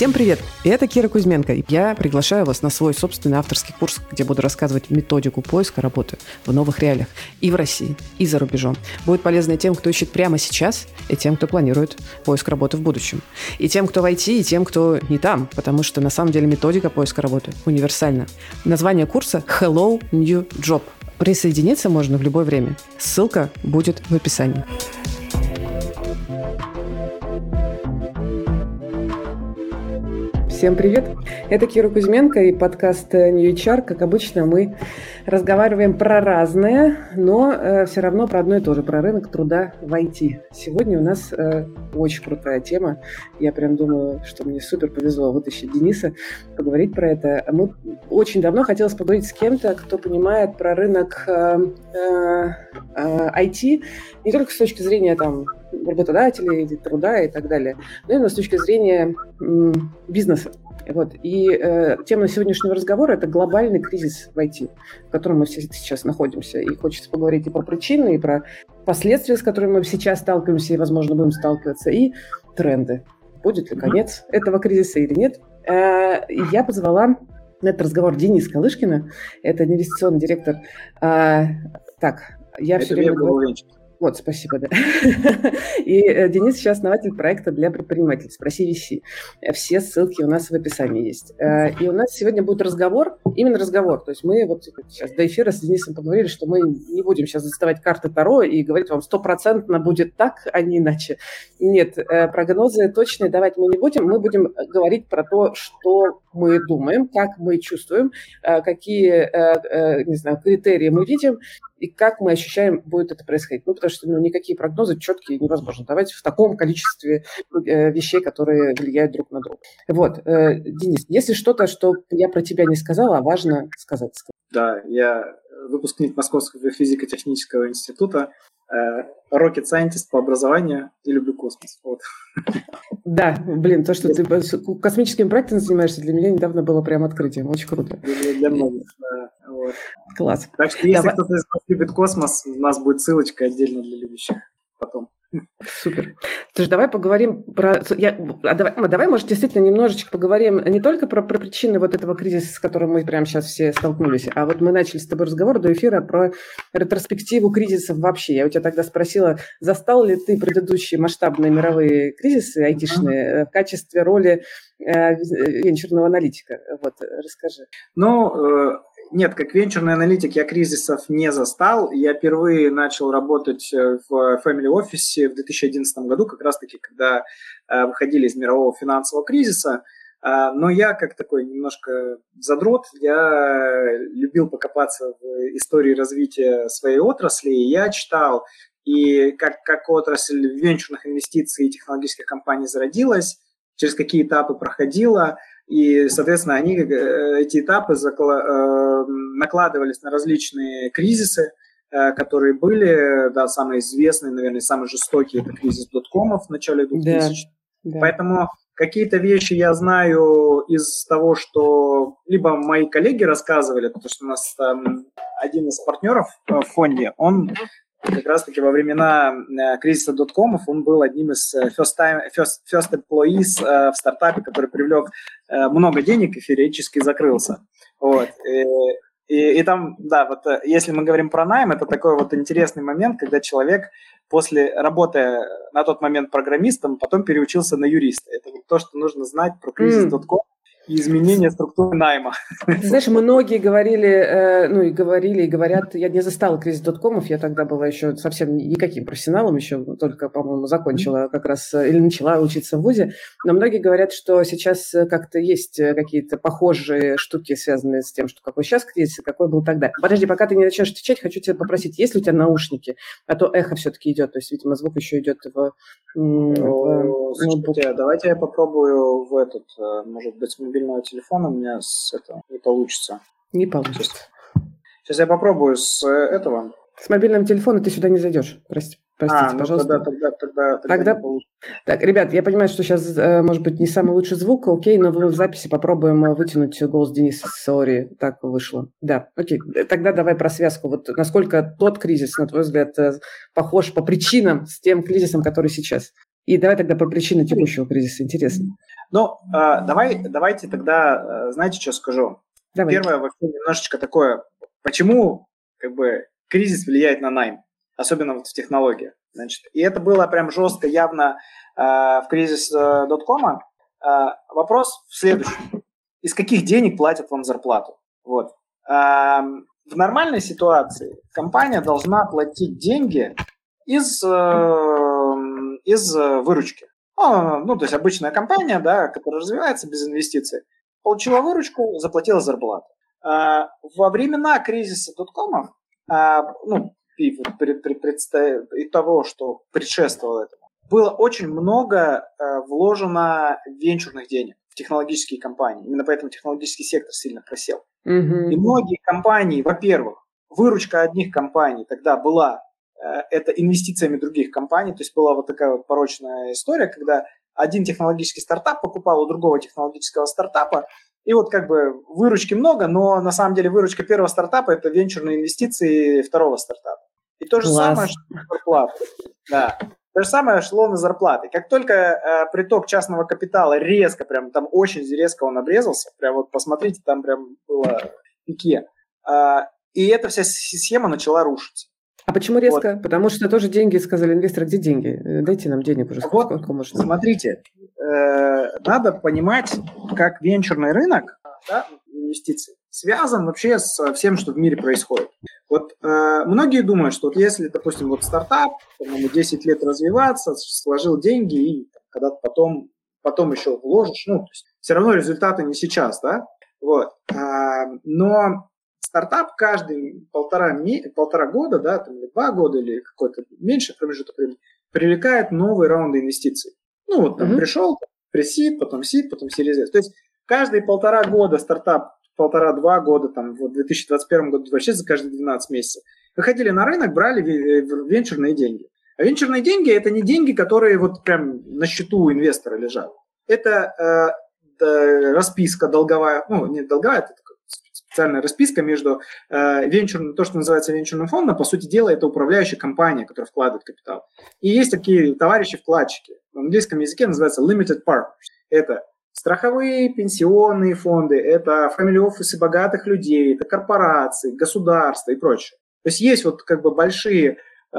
Всем привет! Это Кира Кузьменко. Я приглашаю вас на свой собственный авторский курс, где буду рассказывать методику поиска работы в новых реалиях и в России, и за рубежом. Будет полезно тем, кто ищет прямо сейчас, и тем, кто планирует поиск работы в будущем. И тем, кто в IT, и тем, кто не там, потому что на самом деле методика поиска работы универсальна. Название курса Hello New Job. Присоединиться можно в любое время. Ссылка будет в описании. Всем привет! Это Кира Кузьменко и подкаст New HR. Как обычно, мы разговариваем про разное, но э, все равно про одно и то же, про рынок труда в IT. Сегодня у нас э, очень крутая тема. Я прям думаю, что мне супер повезло вытащить Дениса, поговорить про это. Мы очень давно хотелось поговорить с кем-то, кто понимает про рынок э, э, э, IT не только с точки зрения там, работодателей, труда и так далее, но именно с точки зрения бизнеса. Вот. И э, тема сегодняшнего разговора – это глобальный кризис в IT, в котором мы все сейчас находимся. И хочется поговорить и про причины, и про последствия, с которыми мы сейчас сталкиваемся и, возможно, будем сталкиваться, и тренды. Будет ли конец этого кризиса или нет? Э, я позвала на этот разговор Денис Калышкина, это инвестиционный директор. Э, так, я это все время говорю... Вот, спасибо, да. И э, Денис сейчас основатель проекта для предпринимателей «Спроси VC». Все ссылки у нас в описании есть. Э, и у нас сегодня будет разговор, именно разговор. То есть мы вот сейчас до эфира с Денисом поговорили, что мы не будем сейчас доставать карты Таро и говорить вам стопроцентно будет так, а не иначе. Нет, э, прогнозы точные давать мы не будем. Мы будем говорить про то, что мы думаем, как мы чувствуем, какие, не знаю, критерии мы видим, и как мы ощущаем, будет это происходить. Ну, потому что ну, никакие прогнозы четкие невозможно давать в таком количестве э, вещей, которые влияют друг на друга. Вот, э, Денис, если что-то, что я про тебя не сказала, а важно сказать. Да, я выпускник Московского физико-технического института, rocket scientist по образованию и люблю космос. Вот. Да, блин, то, что ты космическими проектами занимаешься, для меня недавно было прям открытием. Очень круто. Для, для многих, да. Вот. Класс. Так что если Давай. кто-то из вас любит космос, у нас будет ссылочка отдельно для любящих потом. Супер. Же давай поговорим про... Я... А давай, ну, давай, может, действительно немножечко поговорим не только про, про причины вот этого кризиса, с которым мы прямо сейчас все столкнулись, а вот мы начали с тобой разговор до эфира про ретроспективу кризисов вообще. Я у тебя тогда спросила, застал ли ты предыдущие масштабные мировые кризисы айтишные э, в качестве роли э, венчурного аналитика? Вот, расскажи. Ну, э нет, как венчурный аналитик я кризисов не застал. Я впервые начал работать э, в Family Office в 2011 году, как раз-таки, когда э, выходили из мирового финансового кризиса. А, но я, как такой немножко задрот, я любил покопаться в истории развития своей отрасли. И я читал, и как, как отрасль венчурных инвестиций и технологических компаний зародилась, через какие этапы проходила – и, соответственно, они, э, эти этапы э, накладывались на различные кризисы, э, которые были, да, самые известные, наверное, самые жестокие, это кризис доткомов в начале 2000 да, да. Поэтому какие-то вещи я знаю из того, что либо мои коллеги рассказывали, потому что у нас там один из партнеров в фонде, он как раз-таки во времена э, кризиса доткомов он был одним из э, first, time, first, first employees э, в стартапе, который привлек много денег и феерически закрылся. Вот. И, и, и там, да, вот если мы говорим про найм, это такой вот интересный момент, когда человек после работы на тот момент программистом потом переучился на юриста. Это вот то, что нужно знать про кризис mm. И изменение структуры найма. Ты знаешь, многие говорили, э, ну и говорили, и говорят, я не застала кризис доткомов, я тогда была еще совсем никаким профессионалом, еще только, по-моему, закончила как раз, э, или начала учиться в ВУЗе, но многие говорят, что сейчас э, как-то есть какие-то похожие штуки, связанные с тем, что какой сейчас кризис, какой был тогда. Подожди, пока ты не начнешь отвечать, хочу тебя попросить, есть ли у тебя наушники, а то эхо все-таки идет, то есть, видимо, звук еще идет в, в Слушайте, давайте я попробую в этот, может быть, мобильный мобильного телефона у меня с этого не получится. Не получится. Сейчас я попробую с э, этого. С мобильным телефоном ты сюда не зайдешь. Прости, простите, а, ну пожалуйста. Тогда, тогда, тогда, тогда, тогда... Так, ребят, я понимаю, что сейчас, э, может быть, не самый лучший звук, окей, но в записи попробуем э, вытянуть голос Дениса. Сори, так вышло. Да, окей. Тогда давай про связку. Вот насколько тот кризис, на твой взгляд, похож по причинам с тем кризисом, который сейчас? И давай тогда про причины текущего кризиса. Интересно. Ну, э, давай, давайте тогда, э, знаете, что скажу? Давайте. Первое, вообще немножечко такое, почему как бы кризис влияет на найм, особенно вот в технологиях. Значит, и это было прям жестко, явно э, в кризис э, доткома. Э, вопрос в следующем. Из каких денег платят вам зарплату? Вот. Э, в нормальной ситуации компания должна платить деньги из, э, из выручки. Ну, ну, то есть обычная компания, да, которая развивается без инвестиций, получила выручку, заплатила зарплату. А, во времена кризиса доткомов, а, ну, и, предста... и того, что предшествовало этому, было очень много а, вложено венчурных денег в технологические компании. Именно поэтому технологический сектор сильно просел. Mm-hmm. И многие компании, во-первых, выручка одних компаний тогда была это инвестициями других компаний, то есть была вот такая вот порочная история, когда один технологический стартап покупал у другого технологического стартапа, и вот как бы выручки много, но на самом деле выручка первого стартапа – это венчурные инвестиции второго стартапа. И то же Класс. самое, что зарплата. Да. То же самое шло на зарплаты. Как только э, приток частного капитала резко, прям там очень резко он обрезался, прям вот посмотрите, там прям было пике. Э, и эта вся схема начала рушиться. А почему резко? Вот. Потому что тоже деньги, сказали инвесторы, где деньги? Э, дайте нам денег уже. Вот, сколько можно. смотрите, э, надо понимать, как венчурный рынок да, инвестиций связан вообще со всем, что в мире происходит. Вот э, многие думают, что вот если, допустим, вот стартап, по-моему, 10 лет развиваться, сложил деньги и когда-то потом, потом еще вложишь, ну, то есть все равно результаты не сейчас, да, вот. А, но стартап каждые полтора, полтора года, да, там, или два года, или какой-то меньше промежуток времени, привлекает новые раунды инвестиций. Ну, вот там mm-hmm. пришел, пресид, потом сид, потом сериз То есть каждые полтора года стартап, полтора-два года, там, в 2021 году вообще за каждые 12 месяцев, выходили на рынок, брали э, венчурные деньги. А венчурные деньги – это не деньги, которые вот прям на счету у инвестора лежат. Это э, расписка долговая, ну, не долговая, это специальная расписка между э, венчурным, то, что называется венчурным фондом, по сути дела, это управляющая компания, которая вкладывает капитал. И есть такие товарищи-вкладчики. В английском языке называется limited partners. Это страховые пенсионные фонды, это family офисы богатых людей, это корпорации, государства и прочее. То есть есть вот как бы большие э,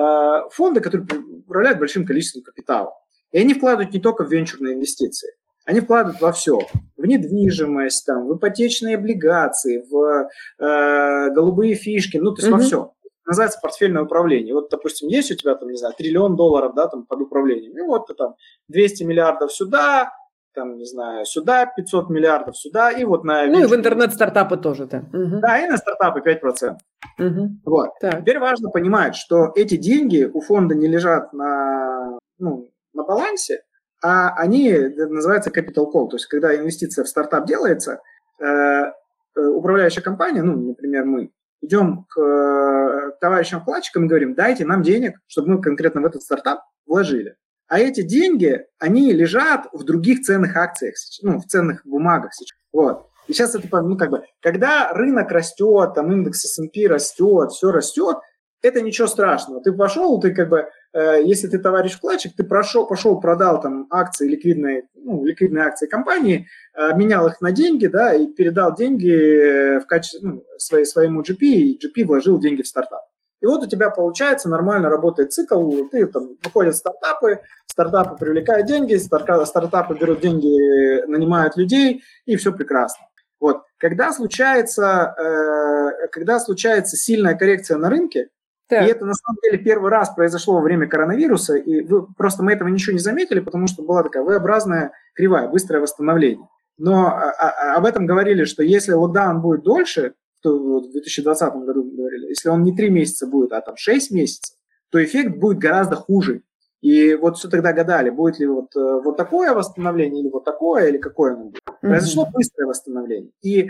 фонды, которые управляют большим количеством капитала. И они вкладывают не только в венчурные инвестиции. Они вкладывают во все. В недвижимость, там, в ипотечные облигации, в э, голубые фишки, ну, то есть mm-hmm. во все. Называется портфельное управление. Вот, допустим, есть у тебя, там, не знаю, триллион долларов, да, там, под управлением. И вот ты там 200 миллиардов сюда, там, не знаю, сюда 500 миллиардов, сюда, и вот на... Ну, и в интернет-стартапы тоже, да. Угу. Да, и на стартапы 5%. Угу. Вот. Так. Теперь важно понимать, что эти деньги у фонда не лежат на, ну, на балансе, а они называются capital call, то есть когда инвестиция в стартап делается, э, э, управляющая компания, ну, например, мы, идем к э, товарищам-вкладчикам и говорим, дайте нам денег, чтобы мы конкретно в этот стартап вложили. А эти деньги, они лежат в других ценных акциях, ну, в ценных бумагах сейчас. Вот. И сейчас это, ну, как бы, когда рынок растет, там индекс S&P растет, все растет, это ничего страшного. Ты пошел, ты как бы, если ты товарищ вкладчик, ты прошел, пошел, продал там акции, ликвидные, ну, ликвидные акции компании, э, менял их на деньги, да, и передал деньги в качестве, ну, своей, своему GP, и GP вложил деньги в стартап. И вот у тебя получается нормально работает цикл, ты там выходят стартапы, стартапы привлекают деньги, стартапы берут деньги, нанимают людей, и все прекрасно. Вот. Когда случается, э, когда случается сильная коррекция на рынке, так. И это на самом деле первый раз произошло во время коронавируса, и вы, просто мы этого ничего не заметили, потому что была такая V-образная кривая, быстрое восстановление. Но а, а, об этом говорили, что если локдаун будет дольше, то в 2020 году говорили, если он не 3 месяца будет, а там 6 месяцев, то эффект будет гораздо хуже. И вот все тогда гадали, будет ли вот, э, вот такое восстановление, или вот такое, или какое оно будет. Mm-hmm. Произошло быстрое восстановление. И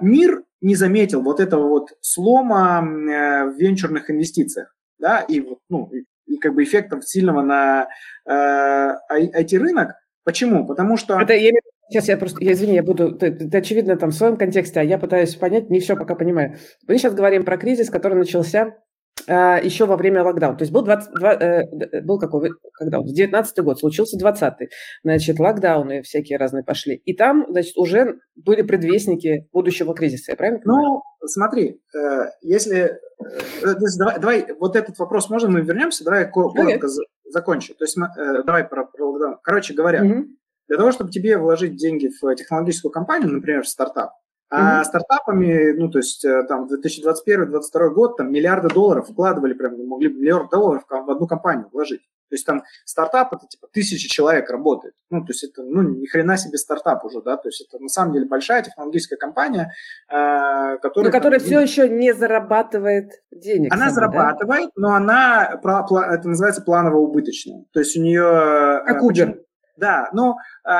мир не заметил вот этого вот слома э, в венчурных инвестициях, да, и вот, ну, и, как бы эффектов сильного на э, IT-рынок. Почему? Потому что... Это я Сейчас я просто, я, извини, я буду, это, это очевидно там в своем контексте, а я пытаюсь понять, не все пока понимаю. Мы сейчас говорим про кризис, который начался еще во время локдауна. То есть был, 20, 2, э, был какой, когда? 19 год, случился 20-й. Значит, локдауны всякие разные пошли. И там, значит, уже были предвестники будущего кризиса, я правильно понимаю? Ну, смотри, э, если... Э, давай, давай, вот этот вопрос можно мы вернемся? Давай коротко okay. закончу. То есть э, давай про, про локдаун. Короче говоря, mm-hmm. для того, чтобы тебе вложить деньги в технологическую компанию, например, в стартап, а mm-hmm. стартапами, ну, то есть э, там 2021-2022 год, там миллиарды долларов вкладывали, прям могли миллиард долларов в одну компанию вложить. То есть там стартап это типа тысячи человек работает. Ну, то есть это, ну, ни хрена себе стартап уже, да, то есть это на самом деле большая технологическая компания, э, которая... Но которая там, все еще не зарабатывает денег. Она сама, зарабатывает, да? но она, это называется планово-убыточная. То есть у нее... Э, как Uber. Да, ну,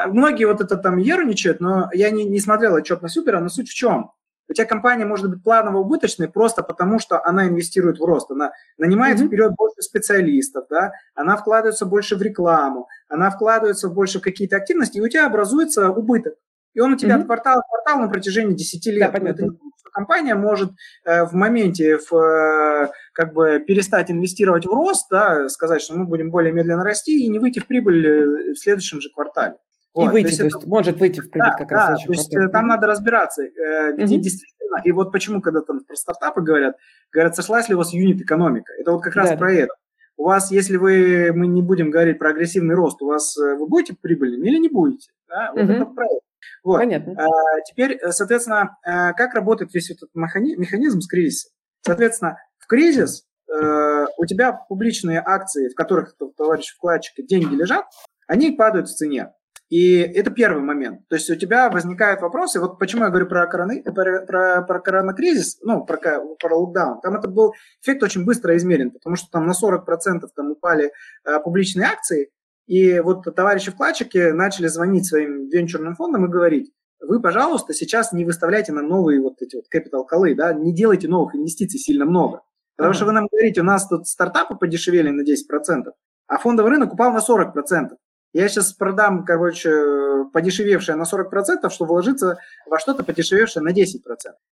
многие вот это там ерничают, но я не, не смотрел отчет на Супера, но суть в чем? У тебя компания может быть планово убыточной просто потому, что она инвестирует в рост, она нанимает mm-hmm. вперед больше специалистов, да, она вкладывается больше в рекламу, она вкладывается больше в какие-то активности, и у тебя образуется убыток. И он у тебя mm-hmm. от квартала к кварталу на протяжении 10 лет. Да, понятно компания может э, в моменте в, э, как бы перестать инвестировать в рост, да, сказать, что мы будем более медленно расти и не выйти в прибыль э, в следующем же квартале. И вот, выйти, то есть, то есть это... может выйти в прибыль да, как да, раз. То есть квартале. там надо разбираться, где угу. действительно, и вот почему, когда там про стартапы говорят, говорят, сошлась ли у вас юнит-экономика, это вот как раз да, про да. это. У вас, если вы, мы не будем говорить про агрессивный рост, у вас, вы будете прибыльными или не будете? Да? Вот угу. это про это. Вот. Понятно. А, теперь, э, соответственно, э, как работает весь этот механизм с кризисом? Соответственно, в кризис э, у тебя публичные акции, в которых товарищ вкладчика деньги лежат, они падают в цене. И это первый момент. То есть у тебя возникают вопросы. Вот почему я говорю про, короны, про, про, про коронакризис, ну, про, про локдаун. Там это был эффект очень быстро измерен, потому что там на 40% там упали э, публичные акции, и вот товарищи вкладчики начали звонить своим венчурным фондам и говорить, вы, пожалуйста, сейчас не выставляйте на новые вот эти вот capital колы, да, не делайте новых инвестиций сильно много. Потому uh-huh. что вы нам говорите, у нас тут стартапы подешевели на 10%, а фондовый рынок упал на 40%. Я сейчас продам, короче, подешевевшее на 40%, чтобы вложиться во что-то подешевевшее на 10%.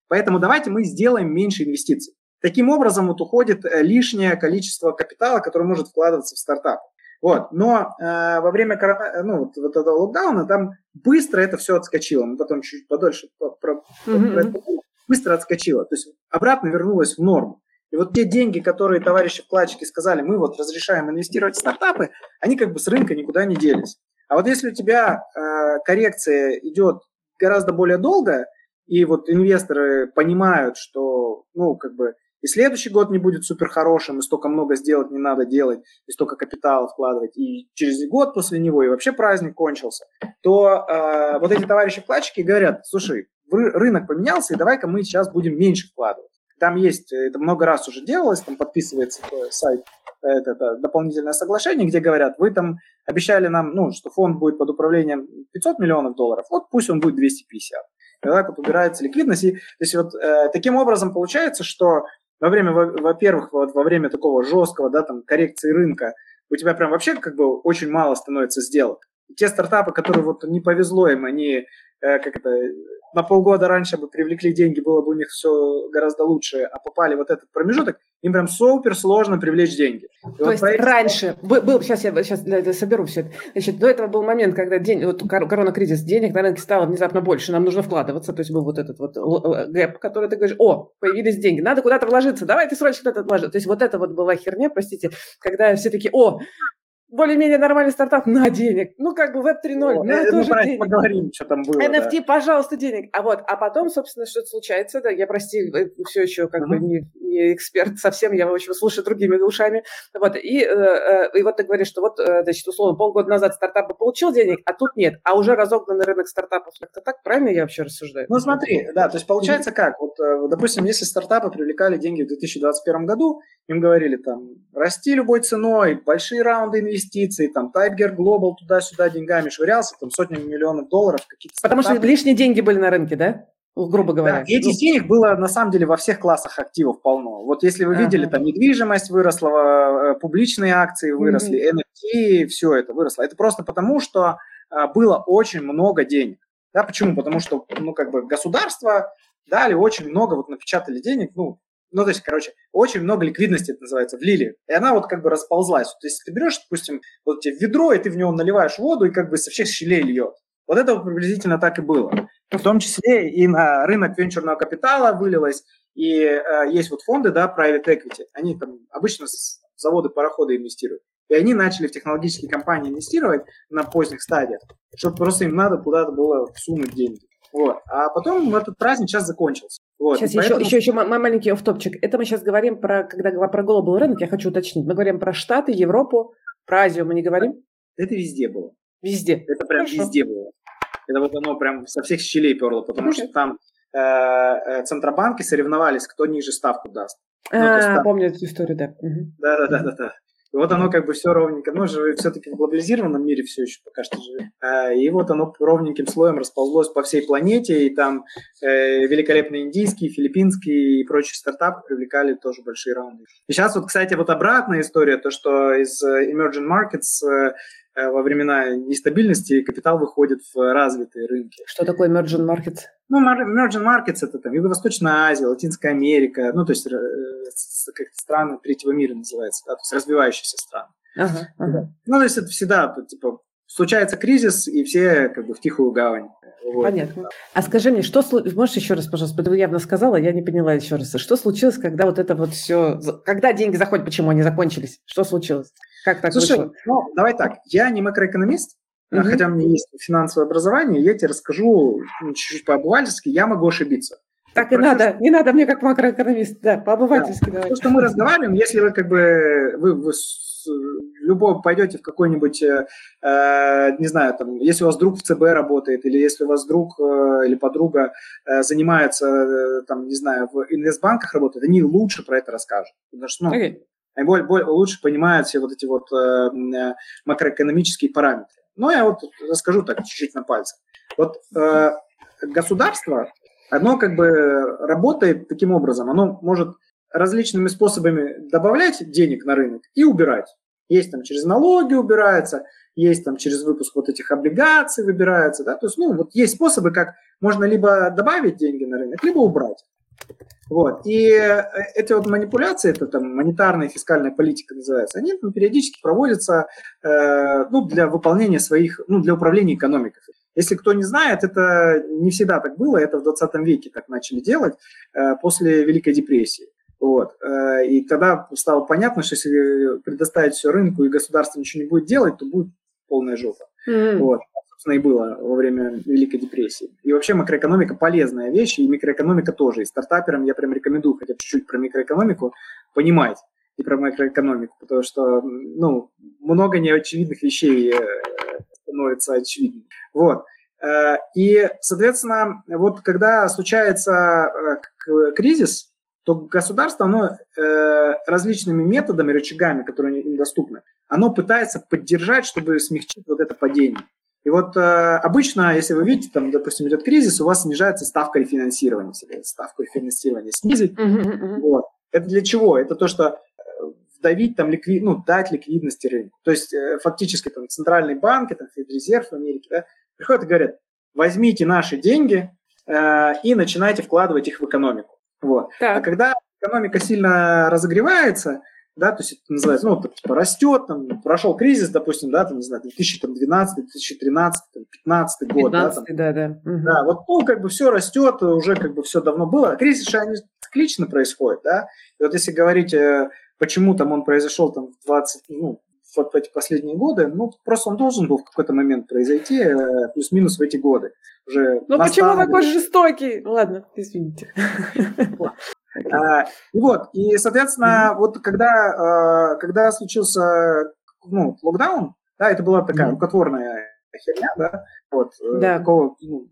Поэтому давайте мы сделаем меньше инвестиций. Таким образом вот уходит э, лишнее количество капитала, которое может вкладываться в стартап. Вот. Но э, во время корона, ну, вот, вот этого локдауна там быстро это все отскочило. Мы потом чуть подольше про, про, mm-hmm. про быстро отскочило. То есть обратно вернулось в норму. И вот те деньги, которые товарищи вкладчики сказали, мы вот разрешаем инвестировать в стартапы, они как бы с рынка никуда не делись. А вот если у тебя э, коррекция идет гораздо более долго, и вот инвесторы понимают, что, ну, как бы и следующий год не будет супер хорошим, и столько много сделать не надо делать, и столько капитала вкладывать, и через год после него, и вообще праздник кончился, то э, вот эти товарищи вкладчики говорят, слушай, рынок поменялся, и давай-ка мы сейчас будем меньше вкладывать. Там есть, это много раз уже делалось, там подписывается сайт, это, это дополнительное соглашение, где говорят, вы там обещали нам, ну, что фонд будет под управлением 500 миллионов долларов, вот пусть он будет 250. И так вот убирается ликвидность. И, то есть вот э, таким образом получается, что во время, во-первых, вот во время такого жесткого, да, там, коррекции рынка, у тебя прям вообще как бы очень мало становится сделок. И те стартапы, которые вот не повезло им, они Э, как это, на полгода раньше бы привлекли деньги, было бы у них все гораздо лучше, а попали вот этот промежуток, им прям супер сложно привлечь деньги. И То вот есть проект... раньше, был, был, сейчас я сейчас соберу все это, значит, до этого был момент, когда день, вот корона-кризис, денег на рынке стало внезапно больше, нам нужно вкладываться, то есть был вот этот вот э, гэп, который ты говоришь, о, появились деньги, надо куда-то вложиться, давай ты срочно куда-то вложи. То есть вот это вот была херня, простите, когда все таки о, более-менее нормальный стартап на денег. Ну, как бы Web 3.0, на э, тоже денег. поговорим, что там было. NFT, да. пожалуйста, денег. А вот, а потом, собственно, что-то случается, да, я, прости, э, все еще как uh-huh. бы не, не эксперт совсем, я, в общем, слушаю другими ушами. Вот, и, э, э, и вот ты говоришь, что вот, э, значит, условно, полгода назад стартап бы получил денег, а тут нет, а уже разогнанный рынок стартапов. Это так правильно я вообще рассуждаю? Ну, смотри, да, то есть получается как? Вот, допустим, если стартапы привлекали деньги в 2021 году, им говорили там, расти любой ценой, большие раунды инвестиций, инвестиций, там, Tiger Global туда-сюда деньгами швырялся, там, сотнями миллионов долларов. Какие-то Потому стартапы. что лишние деньги были на рынке, да? Грубо говоря. Да, и этих денег было на самом деле во всех классах активов полно. Вот если вы ага. видели, там недвижимость выросла, э, публичные акции выросли, mm NFT, все это выросло. Это просто потому, что э, было очень много денег. Да, почему? Потому что, ну, как бы государство дали очень много, вот напечатали денег, ну, ну, то есть, короче, очень много ликвидности, это называется, влили. И она вот как бы расползлась. То есть, ты берешь, допустим, вот тебе ведро, и ты в него наливаешь воду, и как бы со всех щелей льет. Вот это приблизительно так и было. В том числе и на рынок венчурного капитала вылилось, и э, есть вот фонды, да, private equity, они там обычно с заводы пароходы инвестируют. И они начали в технологические компании инвестировать на поздних стадиях, чтобы просто им надо куда-то было всунуть деньги. Вот. А потом этот праздник сейчас закончился. Вот. Сейчас поэтому... еще, еще, еще маленький офтопчик. Это мы сейчас говорим про, когда про глобал рынок, я хочу уточнить. Мы говорим про Штаты, Европу, про Азию мы не говорим? Это везде было. Везде. Это прям Хорошо. везде было. Это вот оно прям со всех щелей перло, потому что там э, э, центробанки соревновались, кто ниже ставку даст. Ну, а, помню эту историю, да. Да, да, да, да, И вот оно как бы все ровненько, ну, же все-таки в глобализированном мире все еще пока что живет. А, и вот оно ровненьким слоем расползлось по всей планете, и там э, великолепные индийские, филиппинские и прочие стартапы привлекали тоже большие раунды. И сейчас вот, кстати, вот обратная история, то, что из э, emerging markets э, Э, во времена нестабильности капитал выходит в развитые рынки. Что такое emerging markets? Ну, emerging markets – это там Юго-Восточная Азия, Латинская Америка, ну, то есть э, как страны третьего мира называется, да, то есть развивающиеся страны. Ага, ага. Ну, то есть это всегда, типа, случается кризис, и все как бы в тихую гавань. Вот. Понятно. А скажи мне, что можешь еще раз, пожалуйста, ты явно сказала, я не поняла еще раз, что случилось, когда вот это вот все, когда деньги заходят, почему они закончились, что случилось? Как так Слушай, вышло? ну, давай так, я не макроэкономист, угу. хотя у меня есть финансовое образование, я тебе расскажу ну, чуть-чуть по-обывательски, я могу ошибиться. Так и надо, не надо мне как макроэкономист, да, по-обывательски да. То, что мы разговариваем, если вы как бы, вы, вы любого пойдете в какой-нибудь, э, э, не знаю, там, если у вас друг в ЦБ работает, или если у вас друг э, или подруга э, занимается, э, там, не знаю, в инвестбанках работает, они лучше про это расскажут. Потому что, ну, okay. Они более, более, лучше понимают все вот эти вот э, э, макроэкономические параметры. Но я вот расскажу так чуть-чуть на пальцах. Вот э, государство, оно как бы работает таким образом, оно может различными способами добавлять денег на рынок и убирать. Есть там через налоги убирается, есть там через выпуск вот этих облигаций выбирается, да, то есть, ну, вот есть способы, как можно либо добавить деньги на рынок, либо убрать. Вот. И э, эти вот манипуляции, это там монетарная и фискальная политика называется, они там, периодически проводятся э, ну, для выполнения своих, ну, для управления экономикой. Если кто не знает, это не всегда так было, это в 20 веке так начали делать э, после Великой депрессии. Вот. Э, и тогда стало понятно, что если предоставить все рынку и государство ничего не будет делать, то будет полная жопа. Mm-hmm. Вот собственно, и было во время Великой депрессии. И вообще макроэкономика полезная вещь, и микроэкономика тоже. И стартаперам я прям рекомендую хотя бы чуть-чуть про микроэкономику понимать и про макроэкономику, потому что, ну, много неочевидных вещей э, становится очевидным. Вот. Э, и, соответственно, вот когда случается э, кризис, то государство, оно различными методами, рычагами, которые им доступны, оно пытается поддержать, чтобы смягчить вот это падение. И вот э, обычно, если вы видите, там, допустим, идет кризис, у вас снижается ставка рефинансирования, ставку рефинансирования снизить. Mm-hmm. Вот. Это для чего? Это то, что э, вдавить там ликвид, ну, дать ликвидности рынку. То есть э, фактически там центральные банки, там Федрезерв в Америке, да, приходят и говорят, возьмите наши деньги э, и начинайте вкладывать их в экономику. Вот. А когда экономика сильно разогревается, да, то есть это называется, ну, типа, растет, там, прошел кризис, допустим, да, там, не знаю, 2012, 2013, 2015 год, 15, да, там, да, да. Угу. да, вот, ну, как бы все растет, уже как бы все давно было, кризис же, они циклично происходят, да, и вот если говорить, э, почему там он произошел там в 20, ну, вот в эти последние годы, ну, просто он должен был в какой-то момент произойти, э, плюс-минус в эти годы. Уже ну, почему такой жестокий? Ладно, извините. А, и вот, и, соответственно, вот когда, а, когда случился ну, локдаун, да, это была такая рукотворная херня, да, вот, э, да. такого, ну,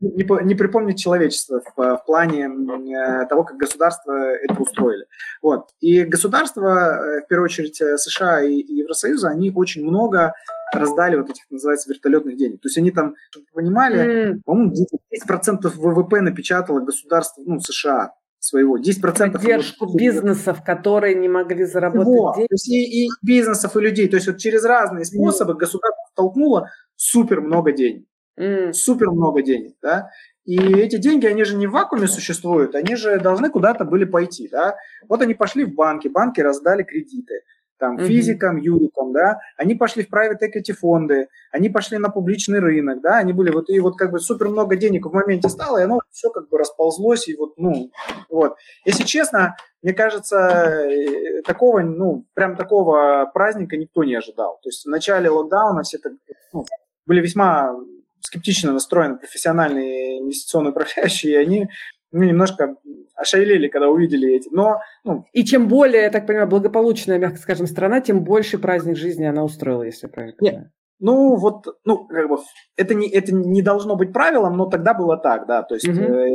не, не припомнить человечество в, в плане э, того, как государство это устроили. Вот. И государства, э, в первую очередь США и, и Евросоюза, они очень много раздали вот этих, называется, вертолетных денег. То есть они там, чтобы вы понимали, mm. по-моему, 10% ВВП напечатало государство, ну, США своего. 10% поддержку вот, бизнесов, которые не могли заработать всего. деньги. То есть и, и бизнесов, и людей. То есть вот через разные способы государство толкнуло супер много денег. Mm. Супер много денег, да. И эти деньги, они же не в вакууме существуют, они же должны куда-то были пойти, да. Вот они пошли в банки, банки раздали кредиты там, физикам, юрикам, да, они пошли в private equity фонды, они пошли на публичный рынок, да, они были вот, и вот как бы супер много денег в моменте стало, и оно все как бы расползлось, и вот, ну, вот. Если честно, мне кажется, э, такого, ну, прям такого праздника никто не ожидал. То есть в начале локдауна все так, ну, были весьма скептично настроены профессиональные инвестиционные управляющие, и они ну, немножко ошалели, когда увидели эти. Но, ну... И чем более, я так понимаю, благополучная, мягко скажем, страна, тем больше праздник жизни она устроила, если правильно понимаю. Ну, вот, ну, как бы, это не, это не должно быть правилом, но тогда было так, да, то есть угу. э,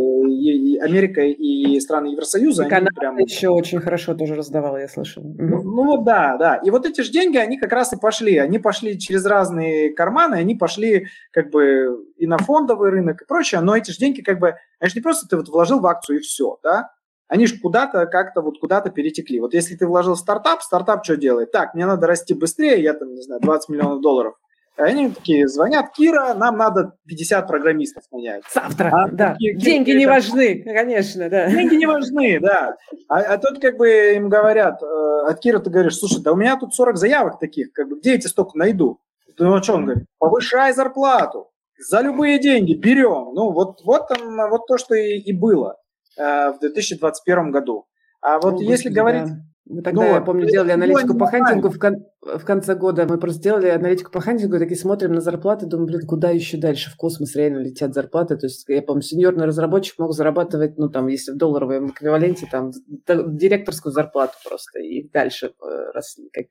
Америка и страны Евросоюза, и они Канада прям... еще очень хорошо тоже раздавала, я слышал. Ну, ну, да, да, и вот эти же деньги, они как раз и пошли, они пошли через разные карманы, они пошли, как бы, и на фондовый рынок и прочее, но эти же деньги, как бы, они же не просто ты вот вложил в акцию и все, да, они же куда-то как-то вот куда-то перетекли. Вот если ты вложил в стартап, стартап что делает? Так, мне надо расти быстрее, я там, не знаю, 20 миллионов долларов они такие звонят, Кира, нам надо 50 программистов нанять. Завтра, а, да. Такие, Деньги не важны, конечно, да. Деньги не важны, да. А, а тут как бы им говорят, э, от Кира ты говоришь, слушай, да у меня тут 40 заявок таких, как бы, где я тебе столько найду? Ну, а что он говорит? Повышай зарплату. За любые деньги берем. Ну, вот, вот, там, вот то, что и, и было э, в 2021 году. А вот ну, если да. говорить мы тогда, ну, я помню, делали аналитику по хантингу в, кон- в конце года. Мы просто сделали аналитику по хантингу, и такие смотрим на зарплаты, думаем, блин, куда еще дальше? В космос реально летят зарплаты. То есть, я помню, сеньорный разработчик мог зарабатывать, ну, там, если в долларовом эквиваленте, там, директорскую зарплату просто, и дальше э, росли. Как,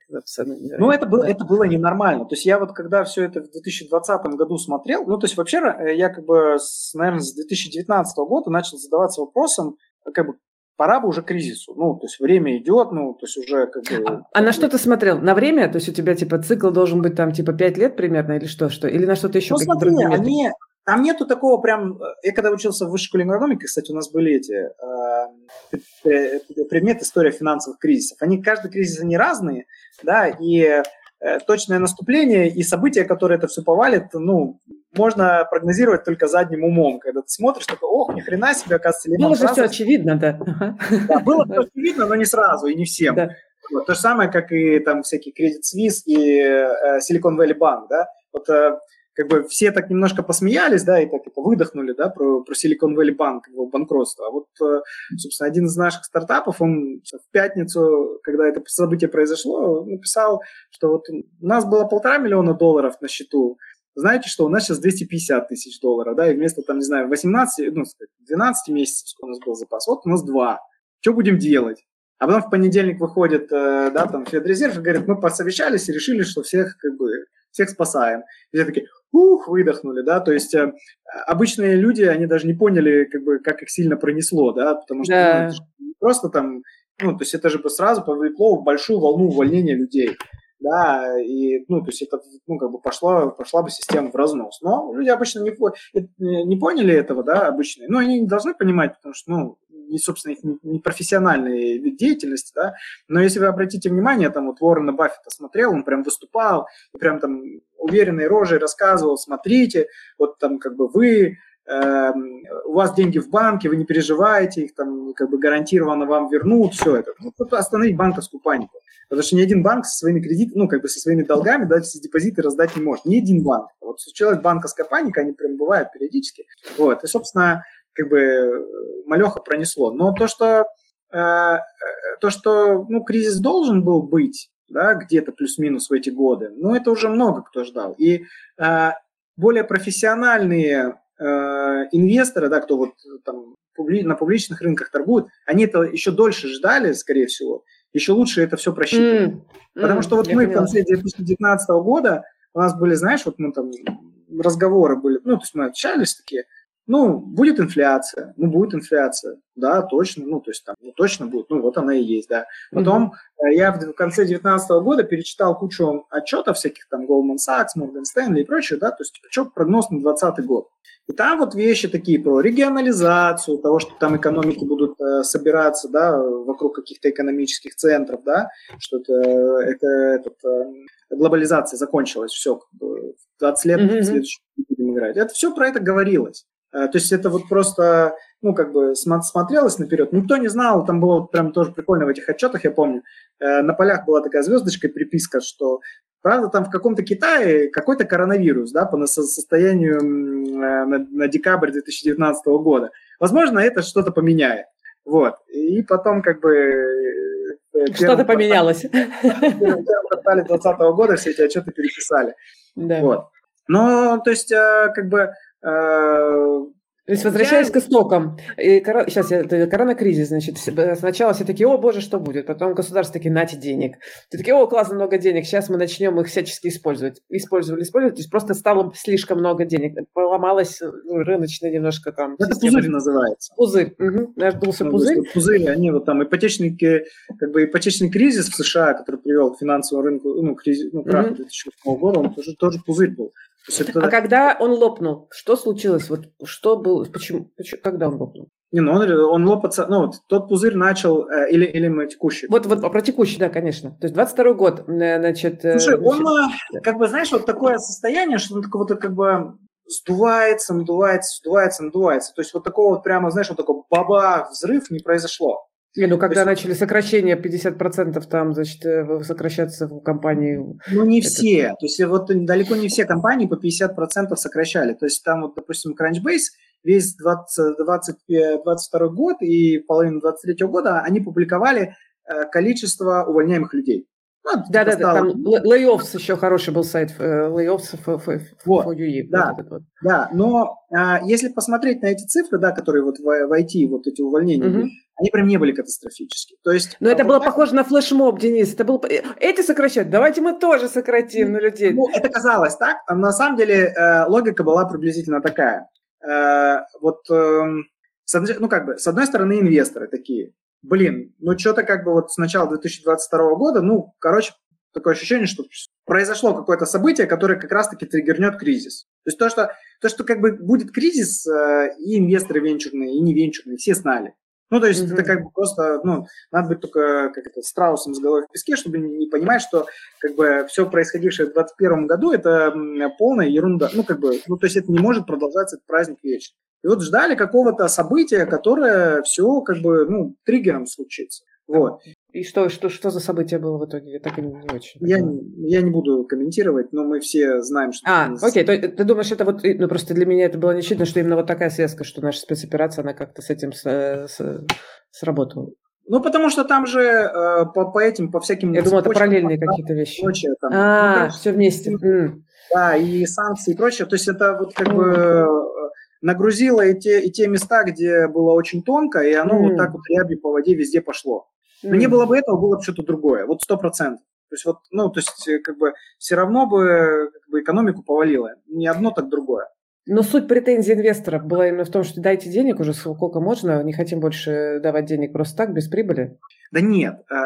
ну, это было, это было ненормально. То есть, я вот, когда все это в 2020 году смотрел, ну, то есть, вообще, э, я как бы, с, наверное, с 2019 года начал задаваться вопросом, как бы, пора бы уже кризису. Ну, то есть время идет, ну, то есть уже как бы... А, а на что ты смотрел? На время? То есть у тебя типа цикл должен быть там типа 5 лет примерно или что? что? Или на что-то еще? Ну, смотри, они, там нету такого прям... Я когда учился в высшей школе экономики, кстати, у нас были эти э, предметы история финансовых кризисов. Они, каждый кризис, они разные, да, и э, точное наступление и события, которые это все повалит, ну, можно прогнозировать только задним умом, когда ты смотришь, такой, ох, ни хрена себе, оказывается, Лемон Было же все очевидно, да. да было все очевидно, но не сразу и не всем. Да. Вот, то же самое, как и там всякие Credit Suisse и э, Silicon Valley Bank, да. Вот э, как бы все так немножко посмеялись, да, и так это выдохнули, да, про, про Silicon Valley Bank, его банкротство. А вот, э, собственно, один из наших стартапов, он в пятницу, когда это событие произошло, написал, что вот у нас было полтора миллиона долларов на счету, знаете, что у нас сейчас 250 тысяч долларов, да, и вместо, там, не знаю, 18, ну, 12 месяцев, сколько у нас был запас, вот у нас 2. Что будем делать? А потом в понедельник выходит, э, да, там, Федрезерв и говорит, мы посовещались и решили, что всех, как бы, всех спасаем. И все такие, ух, выдохнули, да, то есть э, обычные люди, они даже не поняли, как бы, как их сильно пронесло, да, потому что да. ну, просто там, ну, то есть это же бы сразу повлекло в большую волну увольнения людей да, и, ну, то есть это, ну, как бы пошла, пошла бы система в разнос. Но люди обычно не, не поняли этого, да, обычные, но они не должны понимать, потому что, ну, не, собственно, их не профессиональные деятельности, да, но если вы обратите внимание, там вот Уоррена Баффета смотрел, он прям выступал, и прям там уверенной рожей рассказывал, смотрите, вот там как бы вы Эм, у вас деньги в банке, вы не переживаете, их там как бы гарантированно вам вернут, все это. Ну, остановить банковскую панику. Потому что ни один банк со своими кредитами, ну, как бы со своими долгами, да, все депозиты раздать не может. Ни один банк. Вот случилась банковская паника, они прям бывают периодически. Вот. И, собственно, как бы малеха пронесло. Но то, что, э, э, то, что ну, кризис должен был быть, да, где-то плюс-минус в эти годы, ну, это уже много кто ждал. И э, более профессиональные Э, инвесторы, да, кто вот там на публичных рынках торгуют, они это еще дольше ждали, скорее всего, еще лучше это все просчитывали. Mm, Потому mm, что вот мы поняла. в конце 2019 года, у нас были, знаешь, вот мы там разговоры были, ну, то есть мы общались такие, ну, будет инфляция, ну, будет инфляция, да, точно, ну, то есть там, ну, точно будет, ну, вот она и есть, да. Потом mm-hmm. я в конце 2019 года перечитал кучу отчетов всяких там Goldman Sachs, Morgan Stanley и прочее, да, то есть что прогноз на 2020 год. И там вот вещи такие про регионализацию, того, что там экономики будут э, собираться, да, вокруг каких-то экономических центров, да, что это, это этот, э, глобализация закончилась, все, как бы, 20 лет mm-hmm. следующий будем играть. Это все про это говорилось. Э, то есть это вот просто, ну, как бы смотрелось наперед. Никто не знал, там было прям тоже прикольно в этих отчетах, я помню. Э, на полях была такая звездочка и приписка, что, правда, там в каком-то Китае какой-то коронавирус, да, по состоянию на, на декабрь 2019 года. Возможно, это что-то поменяет. Вот. И потом как бы... Что-то поменялось. В первом квартале 2020 года все эти отчеты переписали. Да. Вот. Но, то есть, как бы Э, то есть, возвращаясь я... к истокам, и, сейчас, это коронакризис, значит, сначала все такие, о, боже, что будет? Потом государство такие, нате денег. Ты такие, о, классно, много денег, сейчас мы начнем их всячески использовать. Использовали, использовали, то есть просто стало слишком много денег. Поломалась ну, рыночная немножко там. Это система. пузырь называется. Пузырь. Угу. Надулся пузырь. Пузырь, они вот там ипотечный, как бы ипотечный кризис в США, который привел к финансовому рынку, ну, кризис, ну, краху угу. 2008 года, он тоже, тоже пузырь был. Это... А когда он лопнул, что случилось? Вот что было, почему, почему когда он лопнул? Не, ну он, он лопаться, ну вот тот пузырь начал, э, или, или мы текущий? Вот, вот про текущий, да, конечно. То есть 22 год, э, значит... Э, Слушай, он, значит... как бы, знаешь, вот такое состояние, что он такой вот как бы сдувается, надувается, сдувается, надувается. То есть вот такого вот прямо, знаешь, вот такой баба взрыв не произошло. Не, ну когда есть, начали сокращение 50% там, значит, э, сокращаться в компании. Ну не это... все, то есть вот далеко не все компании по 50% сокращали. То есть там вот, допустим, Crunchbase весь 20, 20, 22 год и половину 23 года они публиковали э, количество увольняемых людей. Ну, да, да, да, там Layoffs еще хороший был сайт, э, Layoffs for, for, вот, for UE. Да, вот вот. да, но а, если посмотреть на эти цифры, да, которые вот в, в IT, вот эти увольнения, угу. Они прям не были катастрофические. То есть, но это вот было похоже на флешмоб, Денис. Это было... Э, эти сокращают, давайте мы тоже сократим на людей. Ну, это казалось так, а на самом деле э, логика была приблизительно такая. Э, вот, э, ну как бы, с одной стороны, инвесторы такие, блин, ну что-то как бы вот с начала 2022 года, ну, короче, такое ощущение, что произошло какое-то событие, которое как раз-таки триггернет кризис. То есть то, что, то, что как бы будет кризис, э, и инвесторы венчурные, и не венчурные, все знали. Ну, то есть mm-hmm. это как бы просто, ну, надо быть только как это, страусом с головой в песке, чтобы не понимать, что как бы все происходившее в 2021 году это полная ерунда. Ну, как бы, ну, то есть это не может продолжаться этот праздник вечно. И вот ждали какого-то события, которое все как бы, ну, триггером случится. Вот. И что, что, что за событие было в итоге? Я так и не, не очень. Я, я не буду комментировать, но мы все знаем, что... А, это... окей, то, ты думаешь, это вот, ну просто для меня это было не очевидно, что именно вот такая связка, что наша спецоперация, она как-то с этим с, с, сработала. Ну, потому что там же э, по, по этим, по всяким... Я думаю, это параллельные какие-то вещи. Прочее, там, а, ну, все вместе. Да, и санкции и прочее. То есть это вот как mm. бы нагрузило и те, и те места, где было очень тонко, и оно mm. вот так вот рябью по воде везде пошло. Но не было бы этого, было бы что-то другое, вот сто процентов. То есть вот, ну, то есть э, как бы все равно бы, как бы экономику повалило. Не одно, так другое. Но суть претензий инвесторов была именно в том, что дайте денег уже сколько можно, не хотим больше давать денег просто так, без прибыли. Да нет, э,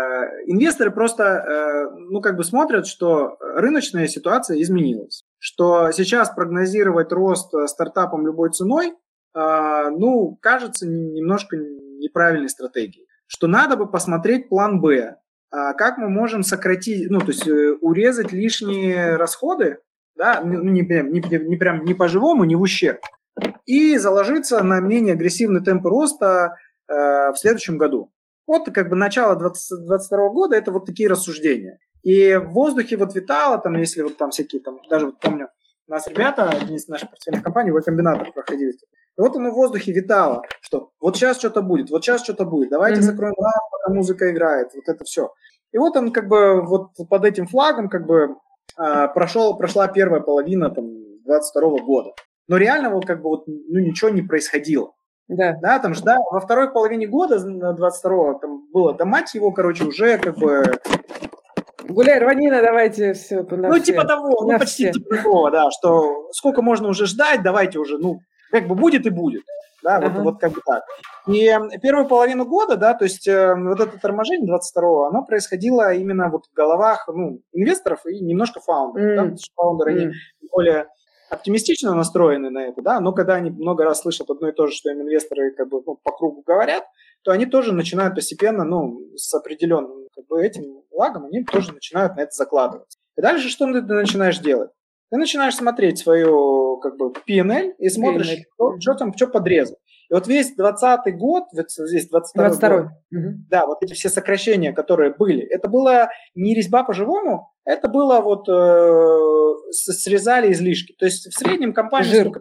инвесторы просто, э, ну, как бы смотрят, что рыночная ситуация изменилась, что сейчас прогнозировать рост стартапом любой ценой, ну, кажется немножко неправильной стратегией что надо бы посмотреть план Б. А как мы можем сократить, ну, то есть э, урезать лишние расходы, да, ну, не, не, не, не прям не по-живому, не в ущерб, и заложиться на менее агрессивный темп роста э, в следующем году. Вот как бы начало 2022 года это вот такие рассуждения. И в воздухе вот витало, там, если вот там всякие, там, даже вот помню, у нас ребята, одни из наших портфельных компаний, в комбинатор проходили. И вот оно в воздухе витало, что вот сейчас что-то будет, вот сейчас что-то будет, давайте mm-hmm. закроем лампу, пока музыка играет, вот это все. И вот он как бы вот под этим флагом как бы а, прошел, прошла первая половина там 22 года. Но реально вот как бы вот ну ничего не происходило. Да. Да, там же, да, во второй половине года 22-го там было, да мать его, короче, уже как бы Гуляй, рванина, давайте все. Ну, все. типа того, ну, почти все. типа такого, да, что сколько можно уже ждать, давайте уже, ну, как бы будет и будет. Да, uh-huh. вот, вот как бы так. И первую половину года, да, то есть э, вот это торможение 22-го, оно происходило именно вот в головах, ну, инвесторов и немножко фаундеров, mm. да, потому что фаундеры, mm. они более оптимистично настроены на это, да, но когда они много раз слышат одно и то же, что им инвесторы как бы ну, по кругу говорят, то они тоже начинают постепенно, ну, с определенным как бы этим лагом, они тоже начинают на это закладывать. И дальше что ты начинаешь делать? Ты начинаешь смотреть свою как бы PNL и смотришь, PNL. Что, что там, что подрезал. И вот весь 20 год, вот здесь 22 22 год, угу. да, вот эти все сокращения, которые были, это было не резьба по-живому, это было вот э, срезали излишки. То есть в среднем компания Жир. сколько?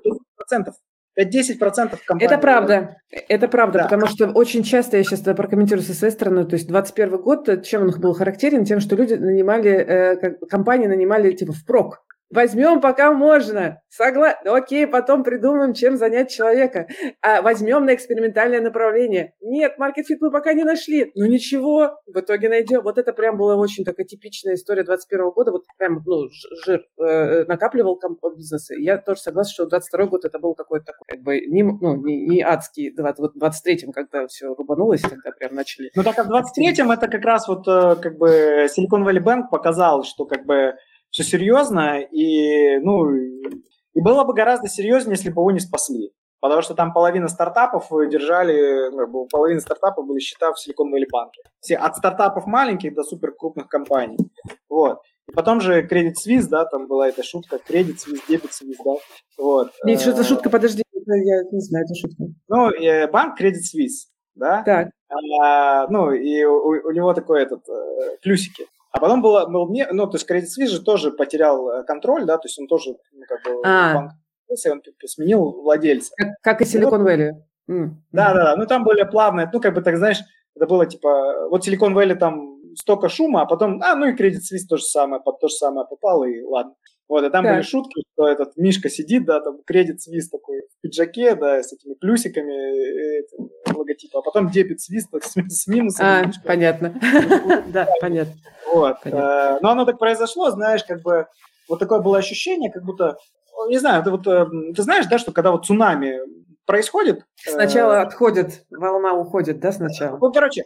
5%. 5-10% компании. Это правда, это правда, да. потому что очень часто, я сейчас это прокомментирую со своей стороны, то есть 21 год, чем он был характерен? Тем, что люди нанимали, э, компании нанимали типа впрок. Возьмем, пока можно. Согласен. Ну, окей, потом придумаем, чем занять человека. А возьмем на экспериментальное направление. Нет, маркетфит мы пока не нашли. Ну ничего, в итоге найдем. Вот это прям была очень такая типичная история 21 года. Вот прям, ну, жир э, накапливал бизнесы. Я тоже согласна, что 22 год это был какой-то такой, как бы, не, ну, не, не адский. Вот в 23-м, когда все рубанулось, тогда прям начали. Ну так а в 23-м это как раз вот э, как бы Silicon Valley Bank показал, что как бы все серьезно, и, ну, и было бы гораздо серьезнее, если бы его не спасли. Потому что там половина стартапов держали, ну, половина стартапов были счета в Silicon Valley Bank. Все, от стартапов маленьких до супер крупных компаний. Вот. И потом же Credit Suisse, да, там была эта шутка, Credit Suisse, Debit Suisse, да. Вот. Нет, что за шутка, подожди, я не знаю, это шутка. Ну, э, банк Credit Suisse, да. Так. А, ну, и у, у него такой этот, э, плюсики. А потом было, был мне, ну, то есть Credit Suisse же тоже потерял э, контроль, да, то есть он тоже, ну, как бы, а. банк, он сменил владельца. Как, как и Silicon Valley. Да, да, да, ну там были плавные, ну, как бы, так знаешь, это было типа, вот Silicon Valley там столько шума, а потом, а, ну и Credit Suisse то же самое, под то же самое попало, и ладно. Вот, и там так. были шутки, что этот Мишка сидит, да, там Credit Suisse такой в пиджаке, да, с этими плюсиками, этим, логотипа, а потом дебет так, с, с минусом. А, понятно. Да, понятно. Вот. Э, но оно так произошло, знаешь, как бы вот такое было ощущение, как будто, не знаю, ты вот, э, ты знаешь, да, что когда вот цунами происходит... Э, сначала отходит, волна уходит, да, сначала? Ну, короче,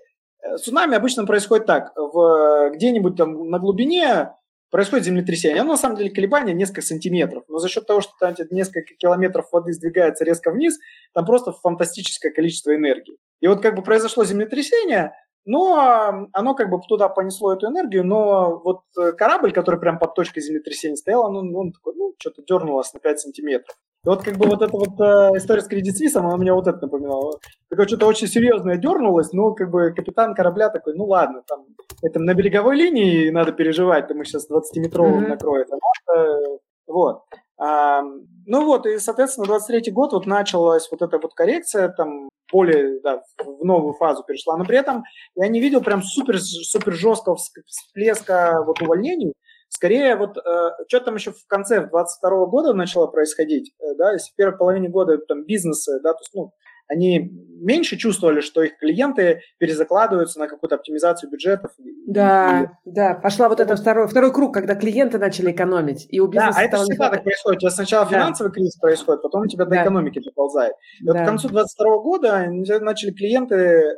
цунами обычно происходит так, в, где-нибудь там на глубине происходит землетрясение. Оно, на самом деле, колебание несколько сантиметров. Но за счет того, что там несколько километров воды сдвигается резко вниз, там просто фантастическое количество энергии. И вот как бы произошло землетрясение, но оно как бы туда понесло эту энергию, но вот э, корабль, который прям под точкой землетрясения стоял, он, он такой, ну, что-то дернулось на 5 сантиметров. Вот как бы вот эта вот э, история с Credit Suisse, она меня вот это напоминала. Такое что-то очень серьезное дернулось, но как бы капитан корабля такой, ну ладно, там, это на береговой линии надо переживать, там мы сейчас 20-метровым mm-hmm. накроет, а надо, вот. А, ну вот, и, соответственно, 23 год вот началась вот эта вот коррекция, там, более, да, в новую фазу перешла, но при этом я не видел прям супер, супер жесткого всплеска вот увольнений, Скорее, вот э, что там еще в конце, в 22 года начало происходить, э, да, если в первой половине года там бизнесы, да, то есть, ну, они меньше чувствовали, что их клиенты перезакладываются на какую-то оптимизацию бюджетов. Да, и... да, пошла вот это второй, второй круг, когда клиенты начали экономить, и у бизнеса Да, а это всегда так происходит. У тебя сначала да. финансовый кризис происходит, потом у тебя до да. экономики доползает. И да. вот к концу 22 года начали клиенты э,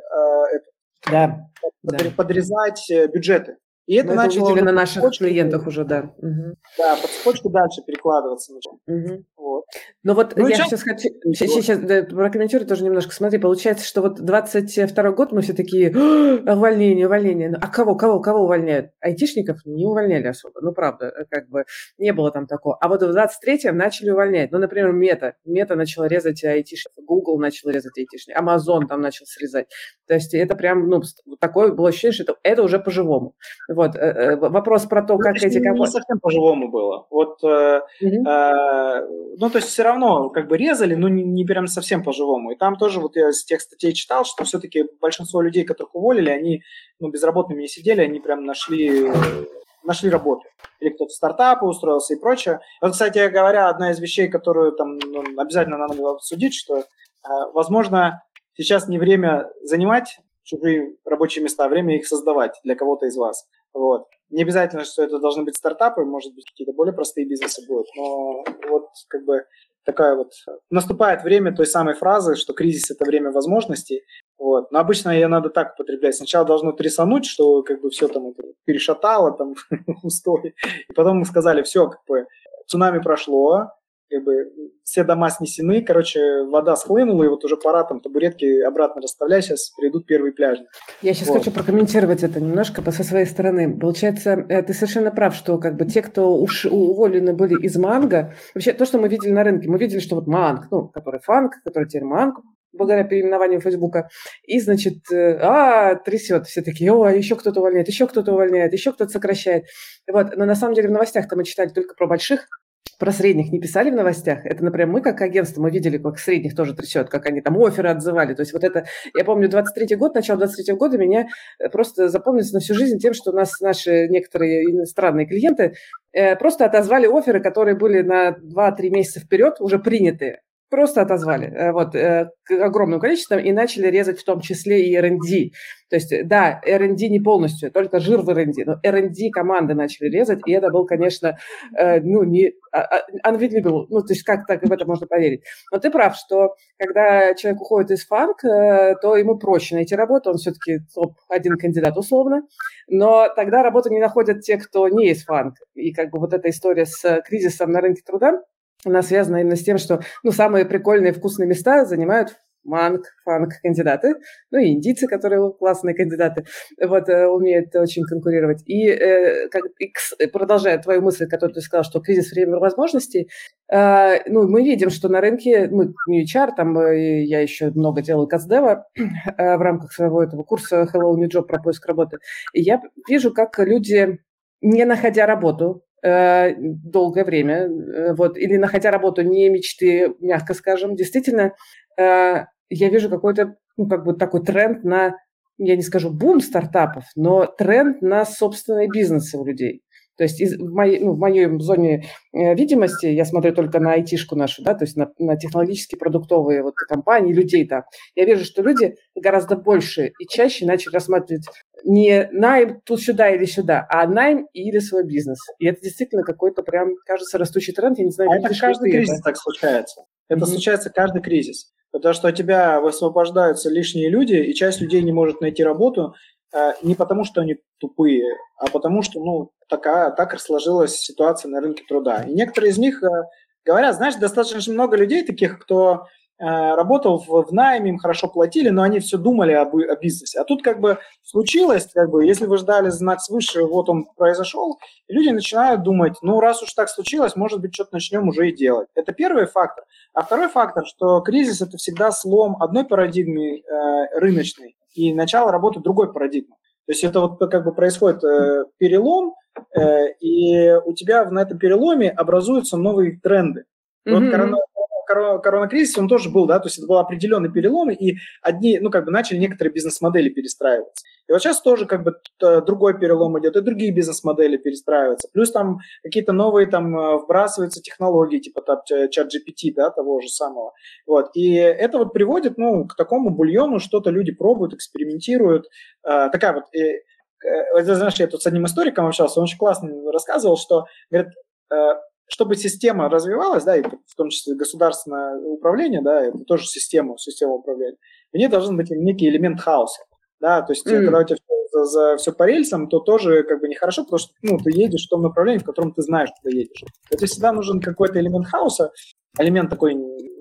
это, да. подрезать э, бюджеты. И это Мы начало это на наших цепочку, клиентах уже, да. Угу. Да, по цепочке дальше перекладываться начало. Угу. Вот. Но вот ну, я сейчас, сейчас хочу, сейчас да, прокомментирую тоже немножко. Смотри, получается, что вот 22 год мы все такие, увольнение, увольнение. Ну, а кого, кого, кого увольняют? Айтишников не увольняли особо. Ну, правда, э, как бы не было там такого. А вот в 23-м начали увольнять. Ну, например, Мета. Мета начала резать айтишников, Google начал резать айтишников, Amazon там начал срезать. То есть это прям, ну, такое было ощущение, что это, это уже по-живому. Вот, э, э, вопрос про то, ну, как эти компании... Не совсем по-живому было. Вот, mm э, ну, то есть все равно как бы резали, но не, не прям совсем по-живому. И там тоже вот я из тех статей читал, что все-таки большинство людей, которых уволили, они ну, безработными не сидели, они прям нашли нашли работу. Или кто-то в стартапы устроился и прочее. Вот, кстати говоря, одна из вещей, которую там ну, обязательно надо обсудить, что, э, возможно, сейчас не время занимать чужие рабочие места, время их создавать для кого-то из вас. Вот. Не обязательно, что это должны быть стартапы, может быть, какие-то более простые бизнесы будут, но вот как бы такая вот... Наступает время той самой фразы, что кризис – это время возможностей. Вот. Но обычно ее надо так употреблять. Сначала должно трясануть, что как бы все там перешатало, там устой. И потом мы сказали, все, как бы цунами прошло, как бы все дома снесены, короче, вода схлынула, и вот уже пора там табуретки обратно расставлять, сейчас придут первые пляжи. Я сейчас вот. хочу прокомментировать это немножко со своей стороны. Получается, э, ты совершенно прав, что как бы те, кто уж уволены были из манго, вообще то, что мы видели на рынке, мы видели, что вот манг, ну, который фанк, который теперь манг, благодаря переименованию Фейсбука, и, значит, э, а, трясет, все такие, о, еще кто-то увольняет, еще кто-то увольняет, еще кто-то сокращает. Вот. Но на самом деле в новостях-то мы читали только про больших, про средних не писали в новостях. Это, например, мы как агентство, мы видели, как средних тоже трясет, как они там оферы отзывали. То есть вот это, я помню, 23-й год, начало 23-го года меня э, просто запомнится на всю жизнь тем, что у нас наши некоторые иностранные клиенты э, просто отозвали оферы, которые были на 2-3 месяца вперед уже принятые просто отозвали э, вот, э, огромным количеством и начали резать в том числе и R&D. То есть, да, R&D не полностью, только жир в R&D, но R&D команды начали резать, и это был, конечно, э, ну, не а, а, unbelievable, ну, то есть как так в это можно поверить. Но ты прав, что когда человек уходит из фанк, то ему проще найти работу, он все-таки топ-1 кандидат условно, но тогда работу не находят те, кто не из фанк. И как бы вот эта история с кризисом на рынке труда, она связана именно с тем, что ну, самые прикольные вкусные места занимают манг, фанк кандидаты, ну и индийцы, которые классные кандидаты, вот, э, умеют очень конкурировать. И, э, как, и продолжая твою мысль, которую ты сказал, что кризис время возможностей, э, ну, мы видим, что на рынке, мы не HR, там э, я еще много делаю каздева э, в рамках своего этого курса Hello New Job про поиск работы, и я вижу, как люди, не находя работу, Э, долгое время, э, вот, или находя работу не мечты, мягко скажем, действительно, э, я вижу какой-то, ну, как бы такой тренд на, я не скажу бум стартапов, но тренд на собственные бизнесы у людей. То есть из, в, моей, ну, в моей зоне э, видимости я смотрю только на айтишку нашу, да, то есть на, на технологические продуктовые вот компании, людей там. Я вижу, что люди гораздо больше и чаще начали рассматривать не найм тут сюда или сюда, а найм или свой бизнес. И это действительно какой-то прям, кажется, растущий тренд. Я не знаю, а это каждый кризис это. так случается. Это mm-hmm. случается каждый кризис. Потому что у тебя высвобождаются лишние люди, и часть людей не может найти работу, Э, не потому, что они тупые, а потому что, ну, такая, так сложилась ситуация на рынке труда. И некоторые из них э, говорят, знаешь, достаточно много людей таких, кто работал в, в найме, им хорошо платили, но они все думали об, о бизнесе. А тут как бы случилось, как бы, если вы ждали знак свыше, вот он произошел, и люди начинают думать, ну, раз уж так случилось, может быть, что-то начнем уже и делать. Это первый фактор. А второй фактор, что кризис – это всегда слом одной парадигмы э, рыночной, и начало работы другой парадигмы. То есть это вот как бы происходит э, перелом, э, и у тебя на этом переломе образуются новые тренды. Mm-hmm. Вот корона, коронакризис, он тоже был, да, то есть это был определенный перелом, и одни, ну, как бы начали некоторые бизнес-модели перестраиваться. И вот сейчас тоже как бы другой перелом идет, и другие бизнес-модели перестраиваются. Плюс там какие-то новые там э, вбрасываются технологии, типа там чат GPT, да, того же самого. Вот. И это вот приводит, ну, к такому бульону, что-то люди пробуют, экспериментируют. А, такая вот э, э, знаешь, я тут с одним историком общался, он очень классно рассказывал, что, говорит, чтобы система развивалась, да, и в том числе государственное управление, да, это тоже система, система управления, в ней должен быть некий элемент хаоса, да, то есть mm. когда у тебя все, за, все по рельсам, то тоже как бы нехорошо, потому что, ну, ты едешь в том направлении, в котором ты знаешь, куда едешь. Это всегда нужен какой-то элемент хаоса, элемент такой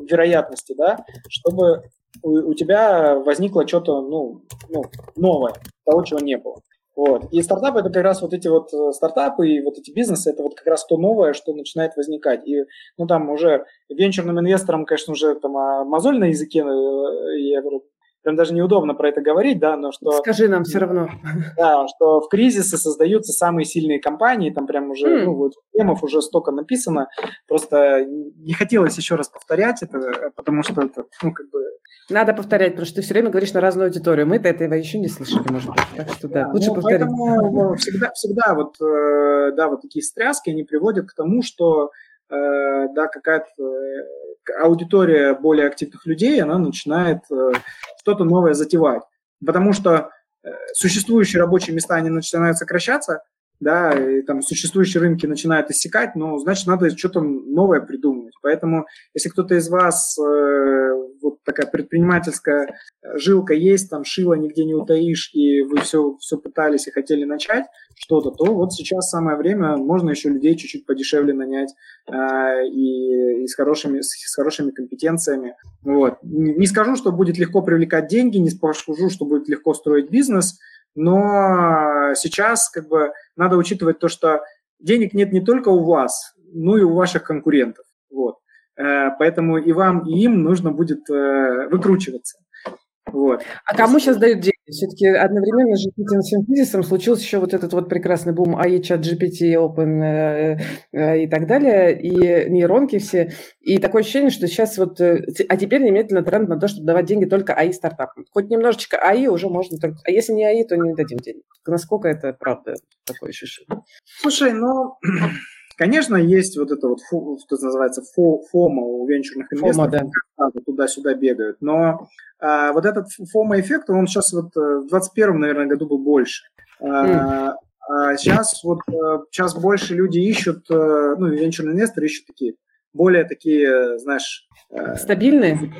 вероятности, да, чтобы у, у тебя возникло что-то, ну, ну, новое, того, чего не было. Вот. И стартапы это как раз вот эти вот э, стартапы и вот эти бизнесы, это вот как раз то новое, что начинает возникать. И ну там уже венчурным инвесторам, конечно, уже там а мозоль на языке, э, я говорю, прям даже неудобно про это говорить, да, но что... Скажи нам все равно. Да, что в кризисы создаются самые сильные компании, там прям уже, mm. ну, вот, темов уже столько написано, просто не хотелось еще раз повторять это, потому что это, ну, как бы... Надо повторять, потому что ты все время говоришь на разную аудиторию. Мы-то этого еще не слышали, может быть. Так что да, да лучше ну, повторить. Поэтому всегда, всегда вот, э, да, вот такие встряски, они приводят к тому, что Э, да, какая-то э, аудитория более активных людей, она начинает э, что-то новое затевать. Потому что существующие рабочие места, они начинают сокращаться, да, и там существующие рынки начинают иссякать, но значит надо что-то новое придумывать. Поэтому если кто-то из вас э, вот такая предпринимательская жилка есть, там шила нигде не утаишь, и вы все, все пытались и хотели начать, что-то, то вот сейчас самое время, можно еще людей чуть-чуть подешевле нанять э, и, и с, хорошими, с, с хорошими компетенциями. Вот. Не, не скажу, что будет легко привлекать деньги, не скажу, что будет легко строить бизнес, но сейчас как бы надо учитывать то, что денег нет не только у вас, но и у ваших конкурентов. Вот. Э, поэтому и вам, и им нужно будет э, выкручиваться. Вот. А кому сейчас дают деньги? Все-таки одновременно с GPT кризисом случился еще вот этот вот прекрасный бум AI, чат GPT, Open э, и так далее, и нейронки все. И такое ощущение, что сейчас вот... А теперь немедленно тренд на то, чтобы давать деньги только AI стартапам. Хоть немножечко AI уже можно только... А если не AI, то не дадим денег. Насколько это правда такое ощущение? Слушай, ну... Конечно, есть вот это вот, что называется, фома у венчурных инвесторов, да. туда-сюда бегают, но а, вот этот фома-эффект, он сейчас вот э, в 21 наверное, году был больше. А, а сейчас вот сейчас э, больше люди ищут, э, ну, венчурные инвесторы ищут такие, более такие, знаешь... Стабильные?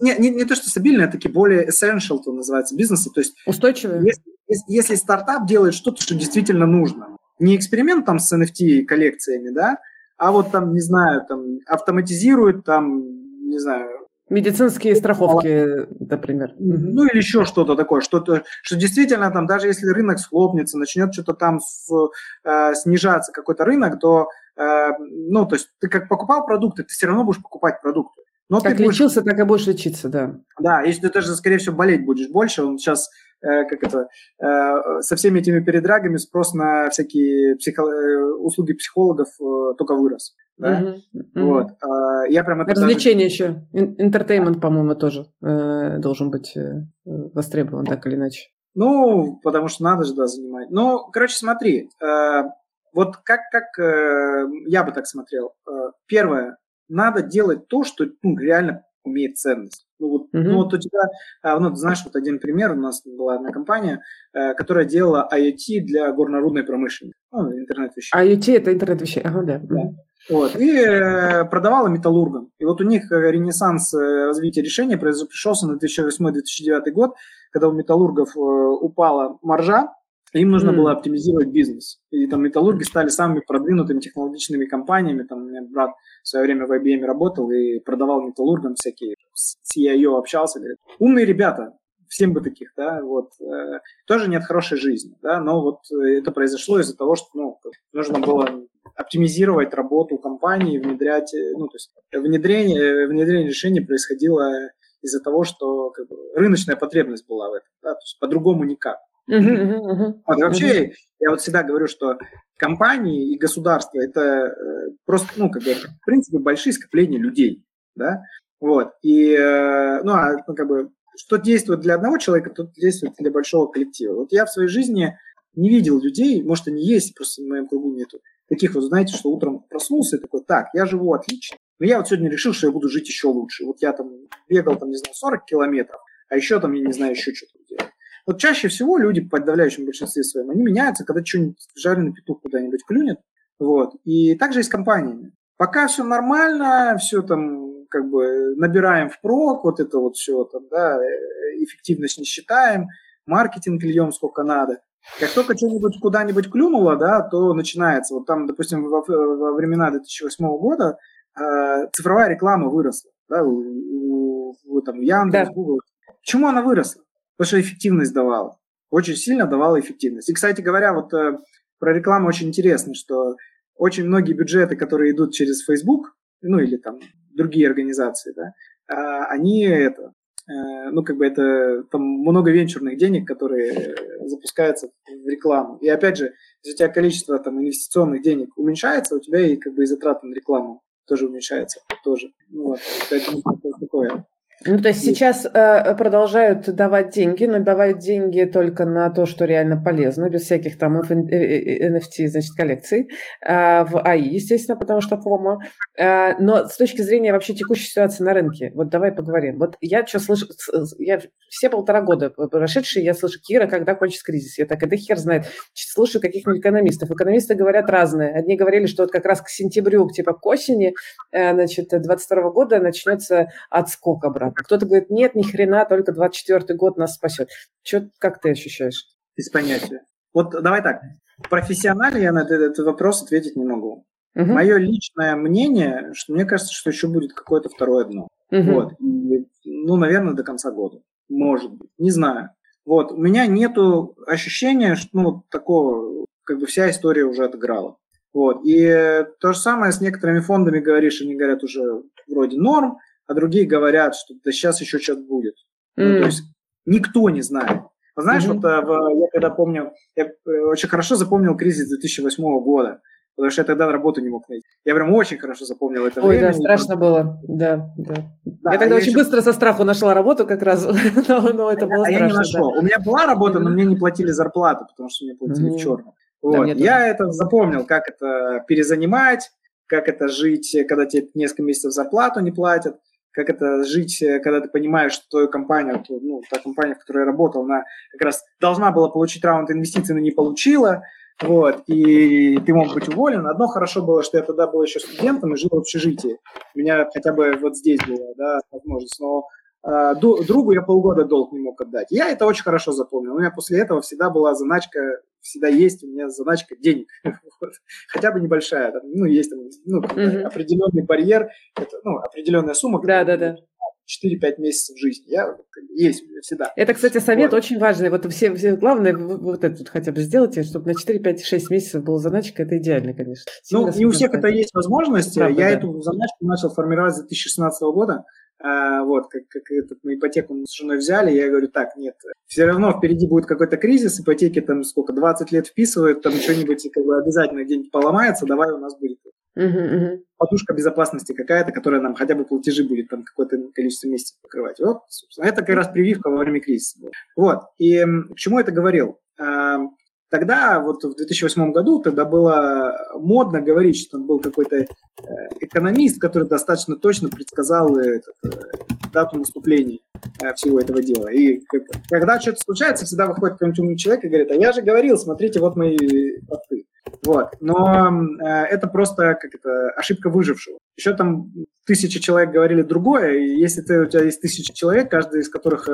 Не, не, не то, что стабильные, а такие более essential, то называется, бизнесы. То есть Устойчивые? Если, если, если стартап делает что-то, что действительно нужно, не эксперимент там с NFT коллекциями, да, а вот там, не знаю, там автоматизирует там, не знаю, Медицинские страховки, например. Ну или еще что-то такое, что-то, что действительно там, даже если рынок схлопнется, начнет что-то там с, э, снижаться какой-то рынок, то, э, ну, то есть ты как покупал продукты, ты все равно будешь покупать продукты. Но как ты лечился, будешь... так и будешь лечиться, да. Да, если ты даже, скорее всего, болеть будешь больше, он сейчас как это, э, со всеми этими передрагами спрос на всякие психо, э, услуги психологов только вырос. Да? Uh-huh, uh-huh. Вот. А, я прям это Развлечение даже... еще. Интертеймент, по-моему, тоже должен быть востребован, так или иначе. Ну, потому что надо же, да, занимать. Ну, короче, смотри, вот как, как я бы так смотрел. Первое, надо делать то, что ну, реально имеет ценность. Ну вот, mm-hmm. ну, вот у тебя, а, ну, ты знаешь, вот один пример, у нас была одна компания, э, которая делала IoT для горнорудной промышленности, ну, интернет вещей. IoT – это интернет вещей, ага, да. да. Вот, и э, продавала металлургам. И вот у них э, ренессанс развития решения пришелся на 2008-2009 год, когда у металлургов упала маржа, им нужно mm. было оптимизировать бизнес. И там металлурги стали самыми продвинутыми технологичными компаниями. Там у меня брат в свое время в IBM работал и продавал металлургам всякие, с CIO общался, говорит, умные ребята, всем бы таких, да, вот, э, тоже нет хорошей жизни, да, но вот э, это произошло из-за того, что, ну, нужно было оптимизировать работу компании, внедрять, э, ну, то есть внедрение, э, внедрение решений происходило из-за того, что как бы, рыночная потребность была в этом, да, то есть по-другому никак. Вот, вообще, я вот всегда говорю, что компании и государство это э, просто, ну, как бы, в принципе, большие скопления людей, да, вот, и, э, ну, а, ну, как бы, что действует для одного человека, то действует для большого коллектива. Вот я в своей жизни не видел людей, может, они есть, просто в моем кругу нету, таких вот, знаете, что утром проснулся и такой, так, я живу отлично, но я вот сегодня решил, что я буду жить еще лучше. Вот я там бегал, там, не знаю, 40 километров, а еще там, я не знаю, еще что-то делать. Вот чаще всего люди, в подавляющем большинстве своем, они меняются, когда что-нибудь жареный петух куда-нибудь клюнет. Вот. И также и с компаниями. Пока все нормально, все там как бы набираем в прок, вот это вот все там, да, э, эффективность не считаем, маркетинг льем сколько надо. Как только что-нибудь куда-нибудь клюнуло, да, то начинается. Вот там, допустим, во, во времена 2008 года э, цифровая реклама выросла. Да, у, у, у, там, Яндекс, да. Google. Почему она выросла? Потому что эффективность давала. Очень сильно давала эффективность. И, кстати говоря, вот э, про рекламу очень интересно, что очень многие бюджеты, которые идут через Facebook, ну или там другие организации, да, э, они это, э, ну как бы это там много венчурных денег, которые запускаются в рекламу. И опять же, если у тебя количество там инвестиционных денег уменьшается, у тебя и как бы и затраты на рекламу тоже уменьшается, тоже. Ну, вот, поэтому такое. Ну, то есть сейчас э, продолжают давать деньги, но давают деньги только на то, что реально полезно, без всяких там NFT, э, э, значит, коллекций, э, в АИ, естественно, потому что ФОМа. Э, но с точки зрения вообще текущей ситуации на рынке, вот давай поговорим. Вот я что слышу, я все полтора года прошедшие, я слышу, Кира, когда кончится кризис? Я так, это хер знает. Слушаю каких-нибудь экономистов. Экономисты говорят разные. Одни говорили, что вот как раз к сентябрю, типа к осени, э, значит, 22 года начнется отскок обратно обратно. Кто-то говорит, нет, ни хрена, только 24 год нас спасет. Что, как ты ощущаешь? Без понятия. Вот давай так. профессионально я на этот, этот вопрос ответить не могу. Угу. Мое личное мнение, что мне кажется, что еще будет какое-то второе дно. Угу. Вот. И, ну, наверное, до конца года. Может быть. Не знаю. Вот. У меня нету ощущения, что ну, такого, как бы вся история уже отыграла. Вот. И то же самое с некоторыми фондами говоришь, они говорят уже вроде норм, а другие говорят, что да сейчас еще что-то будет. Mm. Ну, то есть никто не знает. Знаешь, mm-hmm. вот э, я когда помню, я э, очень хорошо запомнил кризис 2008 года потому что я тогда работу не мог найти. Я прям очень хорошо запомнил это Ой, время. Ой, да, страшно было, да, да. да я тогда я очень еще... быстро со страху нашла работу как раз, но, но это было а страшно. я не нашел. Да. У меня была работа, но мне не платили зарплату, потому что мне платили mm-hmm. в черном. Вот. Да, я это запомнил, как это перезанимать, как это жить, когда тебе несколько месяцев зарплату не платят, как это жить, когда ты понимаешь, что твою компанию, ну, та компания, в которой я работал, она как раз должна была получить раунд инвестиций, но не получила, вот, и ты мог быть уволен. Одно хорошо было, что я тогда был еще студентом и жил в общежитии. У меня хотя бы вот здесь была, да, возможность. Но э, другу я полгода долг не мог отдать. Я это очень хорошо запомнил. У меня после этого всегда была заначка, всегда есть у меня заначка денег. Хотя бы небольшая. ну, есть там, ну, определенный барьер, это, ну, определенная сумма. Да, да, да. 4-5 месяцев жизни. Я, есть у меня всегда. Это, кстати, совет вот. очень важный. Вот все, все главное, вот это вот хотя бы сделайте, чтобы на 4-5-6 месяцев была заначка, это идеально, конечно. Ну, не у всех это есть возможность. Правда, я да. эту заначку начал формировать с 2016 года. А, вот, как, как этот, на ипотеку мы с женой взяли, я говорю, так, нет, все равно впереди будет какой-то кризис, ипотеки там сколько, 20 лет вписывают, там что-нибудь как бы обязательно где-нибудь поломается, давай у нас будет uh-huh, подушка безопасности какая-то, которая нам хотя бы платежи будет там какое-то количество месяцев покрывать. Вот, собственно, это как раз прививка во время кризиса. Вот, и к чему это говорил? Тогда, вот в 2008 году, тогда было модно говорить, что там был какой-то э, экономист, который достаточно точно предсказал этот, э, дату наступления э, всего этого дела. И когда что-то случается, всегда выходит какой-нибудь человек и говорит, а я же говорил, смотрите, вот мои посты. Вот. Но это просто как это, ошибка выжившего. Еще там тысячи человек говорили другое, и если ты, у тебя есть тысяча человек, каждый из которых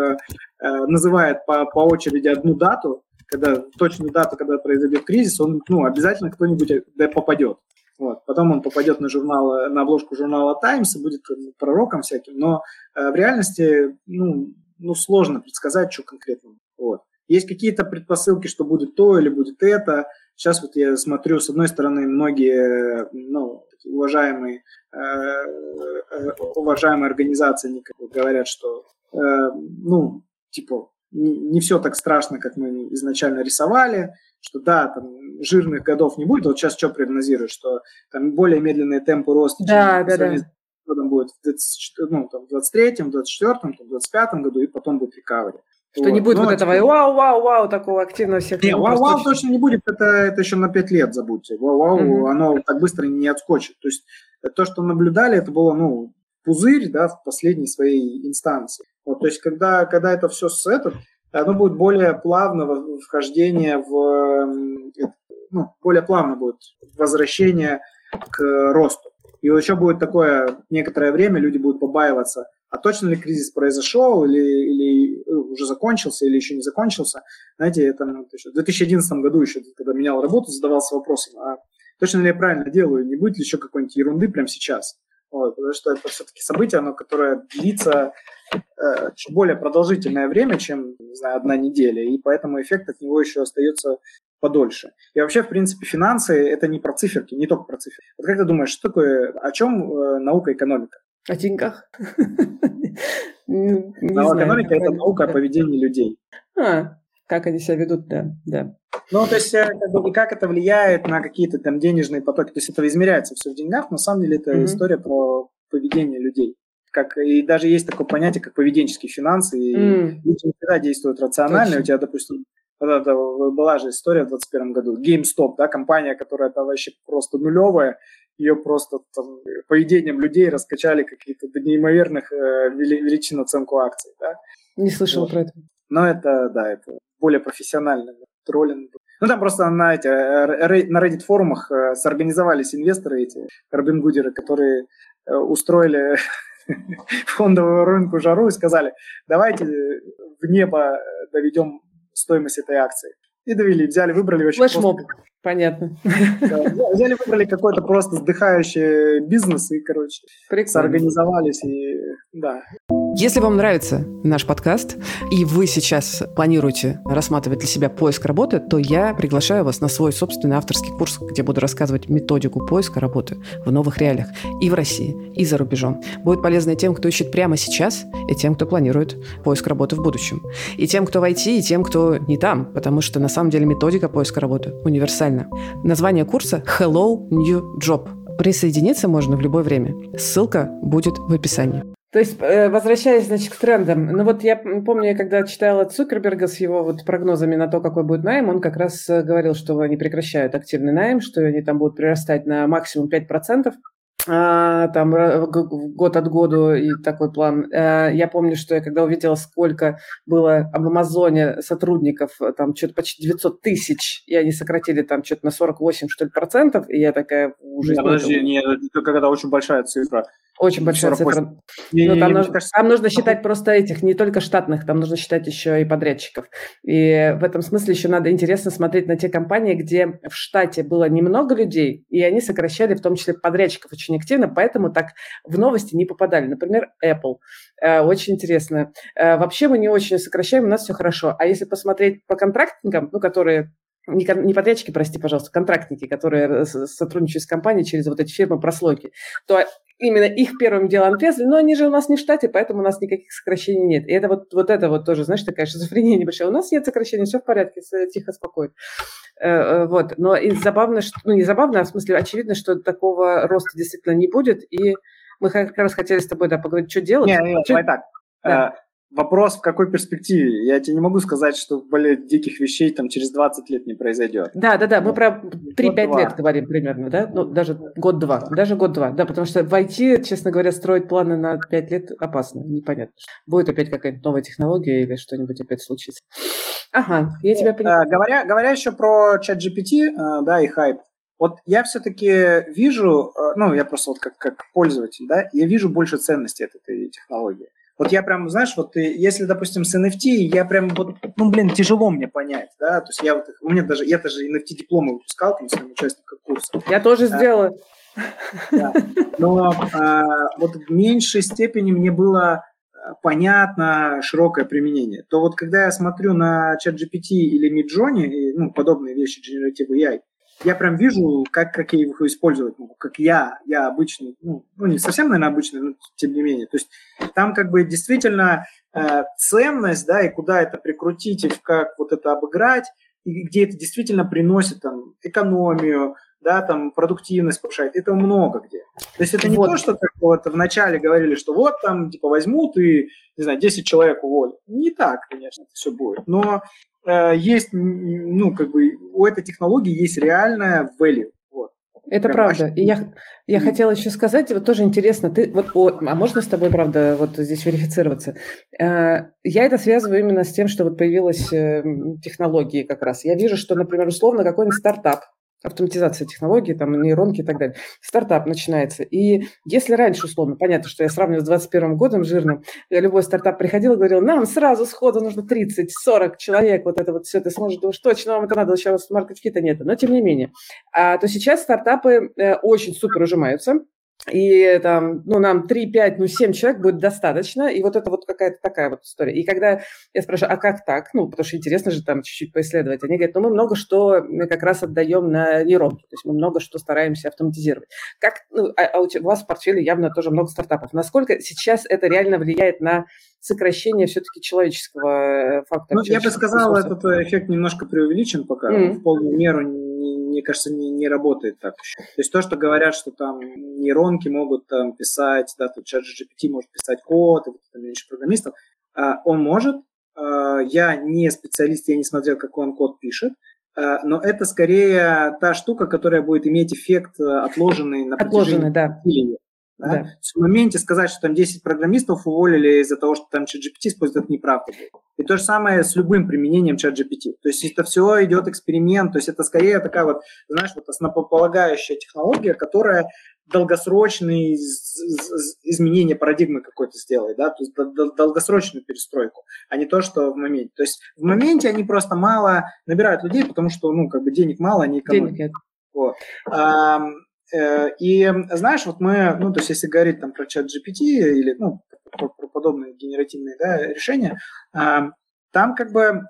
называет по, по очереди одну дату, когда точную дату, когда произойдет кризис, он, ну, обязательно кто-нибудь попадет. Вот. Потом он попадет на, журнал, на обложку журнала Times и будет пророком всяким, но э, в реальности ну, ну, сложно предсказать, что конкретно. Вот. Есть какие-то предпосылки, что будет то или будет это. Сейчас вот я смотрю, с одной стороны, многие ну, уважаемые, э, э, уважаемые организации говорят, что э, ну, типа, не все так страшно, как мы изначально рисовали, что да, там жирных годов не будет. Вот сейчас что прогнозируют, что там более медленные темпы роста, да, чем да, да. годом будет в 20, ну, там, 23-м, 24-м, 25-м году, и потом будет рекавери. Что вот. не будет ну, вот этого вау, вау, вау, такого активного всех. Не, вау, вау точно не будет, это, это еще на 5 лет забудьте. Вау, вау, mm-hmm. оно так быстро не отскочит. То есть то, что наблюдали, это было, ну, пузырь, да, в последней своей инстанции. Вот, то есть, когда, когда это все с этот, оно будет более плавно вхождение в, ну, более плавно будет возвращение к росту. И еще будет такое некоторое время, люди будут побаиваться, а точно ли кризис произошел, или, или э, уже закончился, или еще не закончился. Знаете, это в 2011 году еще, когда менял работу, задавался вопросом, а точно ли я правильно делаю, не будет ли еще какой-нибудь ерунды прямо сейчас? Вот, потому что это все-таки событие, оно, которое длится э, чуть более продолжительное время, чем, не знаю, одна неделя, и поэтому эффект от него еще остается подольше. И вообще, в принципе, финансы – это не про циферки, не только про циферки. Вот как ты думаешь, что такое, о чем э, наука экономика? О деньгах. Экономика – это наука о поведении людей. А, как они себя ведут, да, да. Ну, то есть, э, как бы, как это влияет на какие-то там денежные потоки, то есть это измеряется все в деньгах, но на самом деле это mm-hmm. история про поведение людей. Как, и даже есть такое понятие, как поведенческие финансы, и mm. люди не всегда действуют рационально. Точно. У тебя, допустим, это, была же история в 2021 году, GameStop, да, компания, которая там вообще просто нулевая, ее просто там, поведением людей раскачали какие-то до неимоверных э, величин оценку акций, да. Не слышал вот. про это. Но это, да, это более профессионально троллинг. Ну, там просто на, эти, э, на Reddit форумах э, сорганизовались инвесторы эти, Робин Гудеры, которые э, устроили фондовую рынку жару и сказали, давайте в небо доведем стоимость этой акции. И довели, взяли, выбрали вообще Флешмоб, просто... понятно. Да, взяли, выбрали какой-то просто вздыхающий бизнес и, короче, Прикольно. соорганизовались и, да. Если вам нравится наш подкаст, и вы сейчас планируете рассматривать для себя поиск работы, то я приглашаю вас на свой собственный авторский курс, где буду рассказывать методику поиска работы в новых реалиях и в России, и за рубежом. Будет полезно и тем, кто ищет прямо сейчас, и тем, кто планирует поиск работы в будущем. И тем, кто в IT, и тем, кто не там, потому что на самом деле методика поиска работы универсальна. Название курса «Hello New Job». Присоединиться можно в любое время. Ссылка будет в описании. То есть, э, возвращаясь, значит, к трендам, ну вот я помню, я когда читала Цукерберга с его вот прогнозами на то, какой будет найм, он как раз э, говорил, что они прекращают активный найм, что они там будут прирастать на максимум 5%, а, там год от года и такой план. Э, я помню, что я когда увидела, сколько было в Амазоне сотрудников, там что-то почти 900 тысяч, и они сократили там что-то на 48, что ли, процентов, и я такая уже... Подожди, нет, это когда очень большая цифра. Очень большая 48. цифра. Не, ну, там, не, нужно, кажется, там нужно считать просто этих, не только штатных, там нужно считать еще и подрядчиков. И в этом смысле еще надо интересно смотреть на те компании, где в штате было немного людей, и они сокращали в том числе подрядчиков очень активно, поэтому так в новости не попадали. Например, Apple. Э, очень интересно. Э, вообще мы не очень сокращаем, у нас все хорошо. А если посмотреть по контрактникам, ну, которые не, не подрядчики, прости, пожалуйста, контрактники, которые сотрудничают с компанией через вот эти фирмы прослойки, то именно их первым делом отрезали, но они же у нас не в штате, поэтому у нас никаких сокращений нет. И это вот, вот это вот тоже, знаешь, такая шизофрения небольшая. У нас нет сокращений, все в порядке, тихо, спокойно. Э, э, вот. Но и забавно, что, ну не забавно, а в смысле очевидно, что такого роста действительно не будет, и мы как раз хотели с тобой да, поговорить, что делать. Не, не, что... давай так. Да. Вопрос, в какой перспективе? Я тебе не могу сказать, что, блин, диких вещей там через 20 лет не произойдет. Да, да, да, мы про 3-5 лет говорим примерно, да? Ну, даже год-два, да. даже год-два, да, потому что в IT, честно говоря, строить планы на 5 лет опасно, непонятно. Будет опять какая-то новая технология или что-нибудь опять случится. Ага, я тебя понимаю. Э, говоря, говоря еще про чат GPT, э, да, и хайп, вот я все-таки вижу, э, ну, я просто вот как, как пользователь, да, я вижу больше ценности от этой технологии. Вот я прям, знаешь, вот если, допустим, с NFT, я прям вот, ну, блин, тяжело мне понять, да, то есть я вот, у меня даже, я даже NFT дипломы выпускал там своим участникам курса. Я тоже а, сделала. Да. Но а, вот в меньшей степени мне было а, понятно широкое применение. То вот когда я смотрю на ChatGPT или Midjourney, ну, подобные вещи Generative AI, я прям вижу, как, как я их использовать могу, как я, я обычный, ну, ну, не совсем, наверное, обычный, но тем не менее. То есть там как бы действительно э, ценность, да, и куда это прикрутить, и как вот это обыграть, и где это действительно приносит там экономию, да, там продуктивность повышает, этого много где. То есть это не вот. то, что как вот вначале говорили, что вот там типа возьмут и, не знаю, 10 человек уволят. Не так, конечно, это все будет. Но есть, ну, как бы у этой технологии есть реальная value. Вот. Это Прям правда. И я, я хотела еще сказать, вот тоже интересно, ты вот, о, а можно с тобой, правда, вот здесь верифицироваться? Э, я это связываю именно с тем, что вот появилась э, технологии как раз. Я вижу, что, например, условно какой-нибудь стартап, автоматизация технологий, там, нейронки и так далее. Стартап начинается. И если раньше, условно, понятно, что я сравниваю с 21 годом жирным, любой стартап приходил и говорил, нам сразу сходу нужно 30-40 человек, вот это вот все, ты сможешь, думаешь, точно вам это надо, сейчас маркетинга нет. Но тем не менее. А, то сейчас стартапы э, очень супер ужимаются, и там, ну, нам 3, 5, ну, 7 человек будет достаточно, и вот это вот какая-то такая вот история. И когда я спрашиваю, а как так? Ну, потому что интересно же там чуть-чуть поисследовать. Они говорят, ну, мы много что мы как раз отдаем на нейронки, то есть мы много что стараемся автоматизировать. Как, ну, а, а у вас в портфеле явно тоже много стартапов. Насколько сейчас это реально влияет на сокращение все-таки человеческого э, фактора? Ну, я бы сказал, ресурсов? этот эффект немножко преувеличен пока, mm-hmm. в полную меру мне кажется, не, не работает так еще. То есть то, что говорят, что там нейронки могут там писать, да, тут чат GPT может писать код, и там меньше программистов, а, он может. А, я не специалист, я не смотрел, какой он код пишет, а, но это скорее та штука, которая будет иметь эффект отложенный на отложенный, да. Да? Да. В моменте сказать, что там 10 программистов уволили из-за того, что там ChatGPT используют, это неправда. И то же самое с любым применением ChatGPT. То есть это все идет эксперимент, то есть это скорее такая вот, знаешь, вот основополагающая технология, которая долгосрочные изменения парадигмы какой-то сделает, да, то есть долгосрочную перестройку, а не то, что в моменте. То есть в моменте они просто мало набирают людей, потому что, ну, как бы денег мало, они экономят. Денег вот. И знаешь, вот мы, ну, то есть если говорить там про чат GPT или, ну, про, про подобные генеративные да, решения, там как бы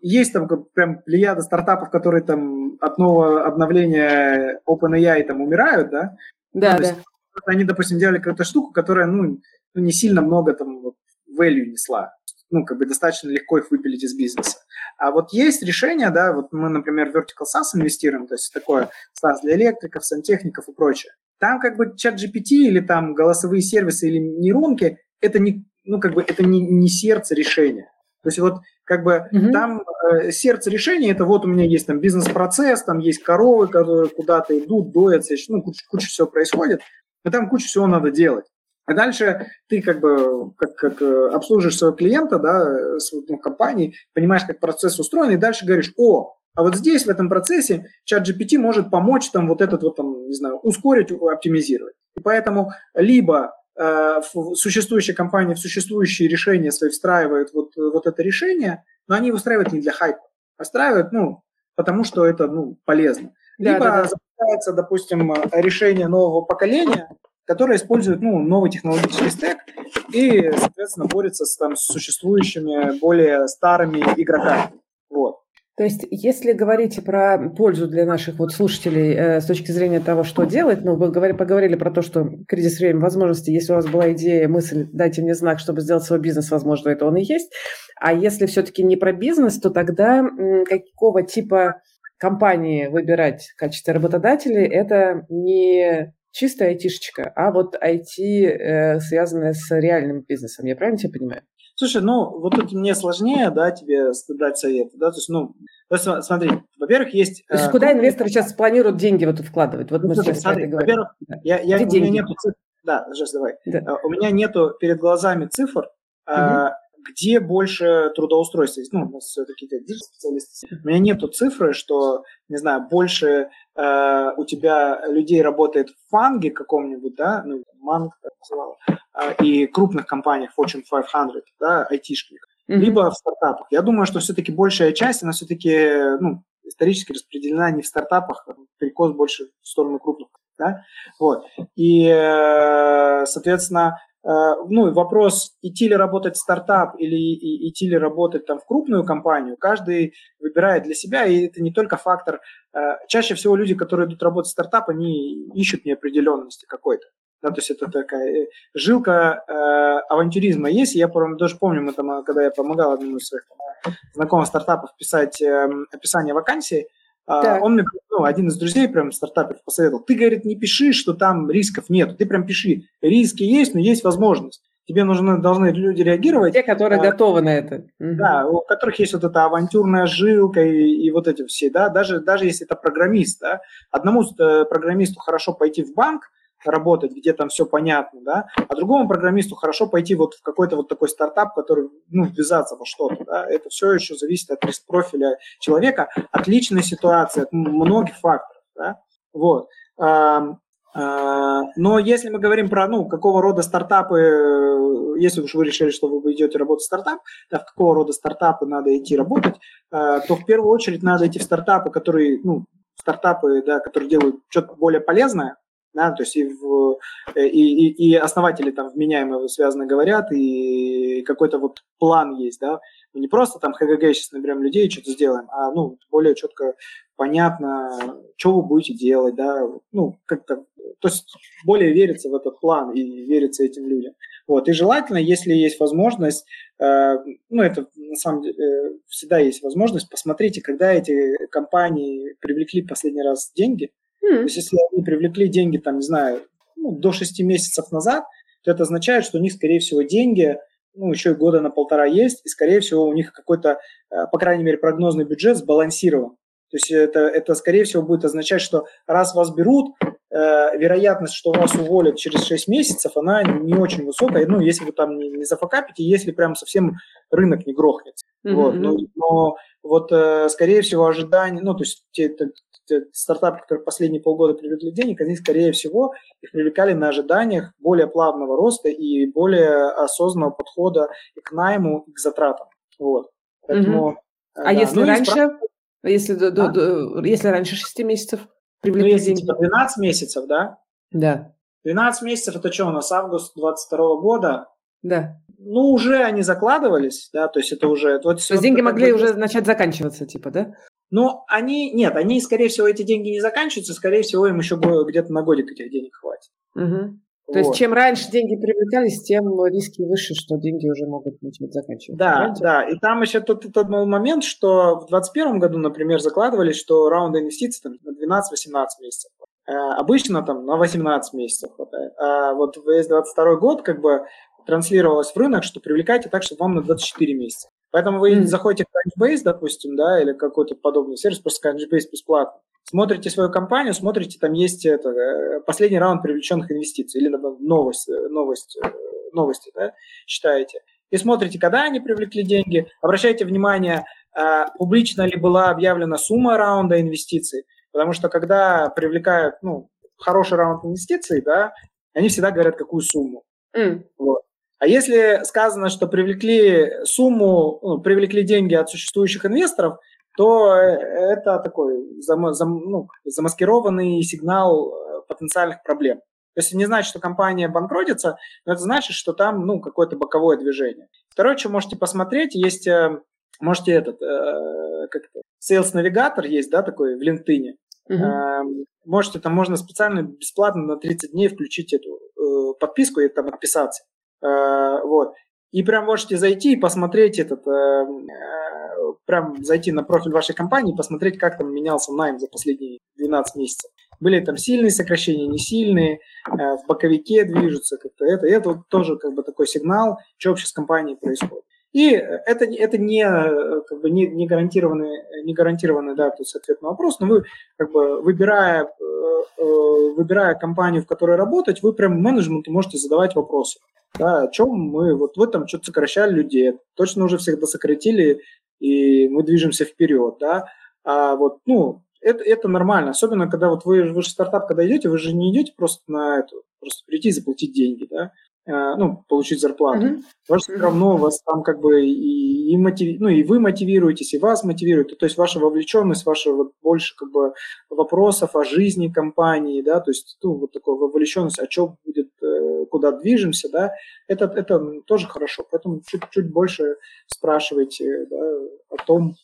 есть там прям плеяда стартапов, которые там от нового обновления OpenAI там умирают, да? Да, ну, да. они, допустим, делали какую-то штуку, которая, ну, ну не сильно много там value несла ну, как бы достаточно легко их выпилить из бизнеса. А вот есть решения, да, вот мы, например, в Vertical SaaS инвестируем, то есть такое SaaS для электриков, сантехников и прочее. Там как бы чат GPT или там голосовые сервисы или нейронки, это не, ну, как бы это не, не сердце решения. То есть вот как бы mm-hmm. там э, сердце решения это вот у меня есть там бизнес-процесс, там есть коровы, которые куда-то идут, доятся, ну, куча, куча всего происходит, и там куча всего надо делать. А дальше ты как бы как, как э, обслуживаешь своего клиента, да, свою ну, компании, понимаешь, как процесс устроен, и дальше говоришь, о, а вот здесь, в этом процессе, чат GPT может помочь там вот этот вот там, не знаю, ускорить, оптимизировать. И поэтому либо э, существующая компания в существующие решения свои встраивает вот, вот это решение, но они его встраивают не для хайпа, а встраивают, ну, потому что это, ну, полезно. Да, либо да, да. запускается, допустим, решение нового поколения, которая использует ну, новый технологический стек и, соответственно, борется с там, существующими более старыми игроками. Вот. То есть, если говорить про пользу для наших вот слушателей э, с точки зрения того, что делать, ну, вы говорили, поговорили про то, что кризис время возможностей, если у вас была идея, мысль, дайте мне знак, чтобы сделать свой бизнес, возможно, это он и есть. А если все-таки не про бизнес, то тогда м, какого типа компании выбирать в качестве работодателей, это не чистая айтишечка, а вот IT, э, связанная с реальным бизнесом. Я правильно тебя понимаю? Слушай, ну, вот тут мне сложнее, да, тебе дать совет, да, то есть, ну, смотри, во-первых, есть... То есть, э, куда инвесторы сейчас планируют деньги вот вкладывать? Вот ну, мы слушай, смотри, во-первых, я, я, у меня нету цифр, да, Жест, давай, да. Э, у меня нету перед глазами цифр, угу где больше трудоустройства есть. Ну, у нас все-таки специалисты. У меня нету цифры, что, не знаю, больше э, у тебя людей работает в фанге каком-нибудь, да, ну, манг, как называл, э, и крупных компаниях Fortune 500, да, айтишках, mm-hmm. либо в стартапах. Я думаю, что все-таки большая часть, она все-таки, ну, исторически распределена не в стартапах, а перекос больше в сторону крупных, да, вот. И, э, соответственно, ну, и вопрос, идти ли работать в стартап или идти ли работать там в крупную компанию, каждый выбирает для себя, и это не только фактор. Э, чаще всего люди, которые идут работать в стартап, они ищут неопределенности какой-то. Да, то есть это такая э, жилка э, авантюризма есть. Я даже помню, мы там, когда я помогал одному из своих там, знакомых стартапов писать э, описание вакансии, так. Он мне, ну, один из друзей прям стартаперов посоветовал, ты, говорит, не пиши, что там рисков нет, ты прям пиши, риски есть, но есть возможность. Тебе нужны, должны люди реагировать. Те, которые а, готовы на это. Да, у которых есть вот эта авантюрная жилка и, и вот эти все, да, даже, даже если это программист, да, одному э, программисту хорошо пойти в банк, работать, где там все понятно, да, а другому программисту хорошо пойти вот в какой-то вот такой стартап, который, ну, ввязаться во что-то, да, это все еще зависит от профиля человека, от личной ситуации, от многих факторов, да, вот. Но если мы говорим про, ну, какого рода стартапы, если уж вы решили, что вы идете работать в стартап, да, в какого рода стартапы надо идти работать, э, то в первую очередь надо идти в стартапы, которые, ну, стартапы, да, которые делают что-то более полезное, да, то есть и, в, э, и, и, и основатели там вменяемые связаны говорят, и какой-то вот план есть, да, мы не просто там ХГГ сейчас наберем людей и что-то сделаем, а, ну, более четко понятно, что вы будете делать, да, ну, как-то, то есть более верится в этот план и верится этим людям. Вот, и желательно, если есть возможность, э, ну, это на самом деле э, всегда есть возможность, посмотрите, когда эти компании привлекли последний раз деньги, Mm. То есть если они привлекли деньги, там, не знаю, ну, до 6 месяцев назад, то это означает, что у них, скорее всего, деньги ну, еще и года на полтора есть, и, скорее всего, у них какой-то, э, по крайней мере, прогнозный бюджет сбалансирован. То есть это, это, скорее всего, будет означать, что раз вас берут, э, вероятность, что вас уволят через 6 месяцев, она не очень высокая. Ну, если вы там не, не зафакапите, если прям совсем рынок не грохнется. Mm-hmm. Вот, но, но вот, э, скорее всего, ожидания, ну, то есть те, те, те стартапы, которые последние полгода привлекли денег, они, скорее всего, их привлекали на ожиданиях более плавного роста и более осознанного подхода и к найму, и к затратам. Вот. Поэтому. А да. если ну, раньше, спрашивают... если, а? до, до, если раньше 6 месяцев привлекли ну, если деньги? Типа 12 месяцев, да? Да. 12 месяцев, это что у нас, август 22 года? Да. Ну, уже они закладывались, да, то есть это уже... Вот то есть деньги могли уже начать заканчиваться, типа, да? Ну, они, нет, они, скорее всего, эти деньги не заканчиваются, скорее всего, им еще где-то на годик этих денег хватит. Угу. То есть чем раньше деньги привлекались, тем риски выше, что деньги уже могут начать заканчиваться. Да, Понимаете? да. И там еще тот, тот момент, что в 2021 году, например, закладывались, что раунды инвестиций там, на 12-18 месяцев. Э, обычно там на 18 месяцев хватает. А вот весь 22 год как бы транслировалось в рынок, что привлекайте так, чтобы вам на 24 месяца. Поэтому вы mm-hmm. заходите в Crunchbase, допустим, да, или какой-то подобный сервис, просто Crunchbase бесплатно смотрите свою компанию, смотрите, там есть это, э, последний раунд привлеченных инвестиций или новость, э, новость, э, новости, да, читаете. И смотрите, когда они привлекли деньги, обращайте внимание, публично ли была объявлена сумма раунда инвестиций, потому что когда привлекают ну, хороший раунд инвестиций, да, они всегда говорят, какую сумму. Mm. Вот. А если сказано, что привлекли сумму, ну, привлекли деньги от существующих инвесторов – то э, это такой зам, зам, ну, замаскированный сигнал э, потенциальных проблем. То есть не значит, что компания банкротится, но это значит, что там ну, какое-то боковое движение. Второе, что можете посмотреть, есть, э, можете этот, как это, Sales Navigator есть, да, такой в LinkedIn. Uh-huh. Можете, там можно специально бесплатно на 30 дней включить эту подписку и там отписаться. Вот. И прям можете зайти и посмотреть этот, прям зайти на профиль вашей компании посмотреть, как там менялся найм за последние 12 месяцев. Были там сильные сокращения, не сильные, э, в боковике движутся как-то это. И это вот тоже как бы такой сигнал, что вообще с компанией происходит. И это, это не, как бы не, не гарантированный, не гарантированный да, то есть ответ на вопрос, но вы, как бы, выбирая, э, э, выбирая компанию, в которой работать, вы прям менеджменту можете задавать вопросы. Да, о чем мы, вот вы там что-то сокращали людей, точно уже всех досократили, и мы движемся вперед, да. А вот, ну, это, это нормально, особенно когда вот вы, вы же стартап, когда идете, вы же не идете просто на эту, просто прийти и заплатить деньги, да, ну, получить зарплату. Mm-hmm. Ваше все равно вас там как бы и, и мотив, ну, и вы мотивируетесь, и вас мотивируют, то есть ваша вовлеченность, ваша вот больше как бы вопросов о жизни компании, да, то есть, ну, вот такая вовлеченность, а что будет, э, куда движемся, да, это, это тоже хорошо, поэтому чуть-чуть больше спрашивайте, да, о том,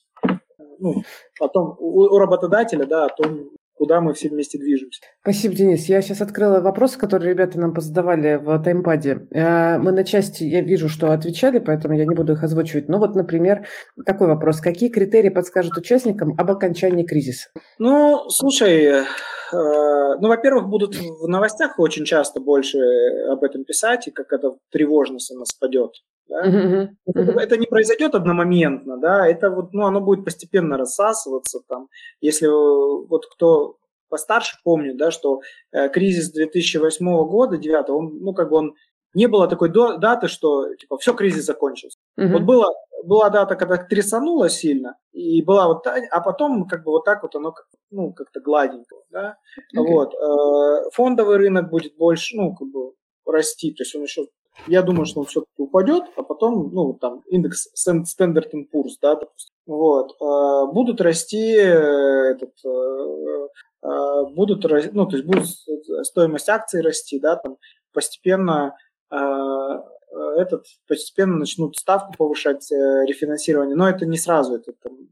ну, о том, у, у работодателя, да, о том, куда мы все вместе движемся. Спасибо, Денис. Я сейчас открыла вопросы, которые ребята нам позадавали в таймпаде. Э, мы на части, я вижу, что отвечали, поэтому я не буду их озвучивать. Ну вот, например, такой вопрос. Какие критерии подскажут участникам об окончании кризиса? Ну, слушай, э, ну, во-первых, будут в новостях очень часто больше об этом писать, и как это тревожность она спадет. Да? Uh-huh. Это, не произойдет одномоментно, да, это вот, ну, оно будет постепенно рассасываться там. Если вот кто постарше помнит, да, что э, кризис 2008 года, 2009, он, ну, как бы он, не было такой до, даты, что, типа, все, кризис закончился. Uh-huh. Вот было, была дата, когда трясануло сильно, и была вот, а потом, как бы, вот так вот оно, как, ну, как-то гладенько, да, okay. вот. Э, фондовый рынок будет больше, ну, как бы, расти, то есть он еще я думаю, что он все-таки упадет, а потом, ну, там, индекс Standard Poor's, да, допустим. Вот. Э, будут расти э, этот, э, будут, ну, то есть будет стоимость акций расти, да, там постепенно этот постепенно начнут ставку повышать рефинансирование, но это не сразу, это там,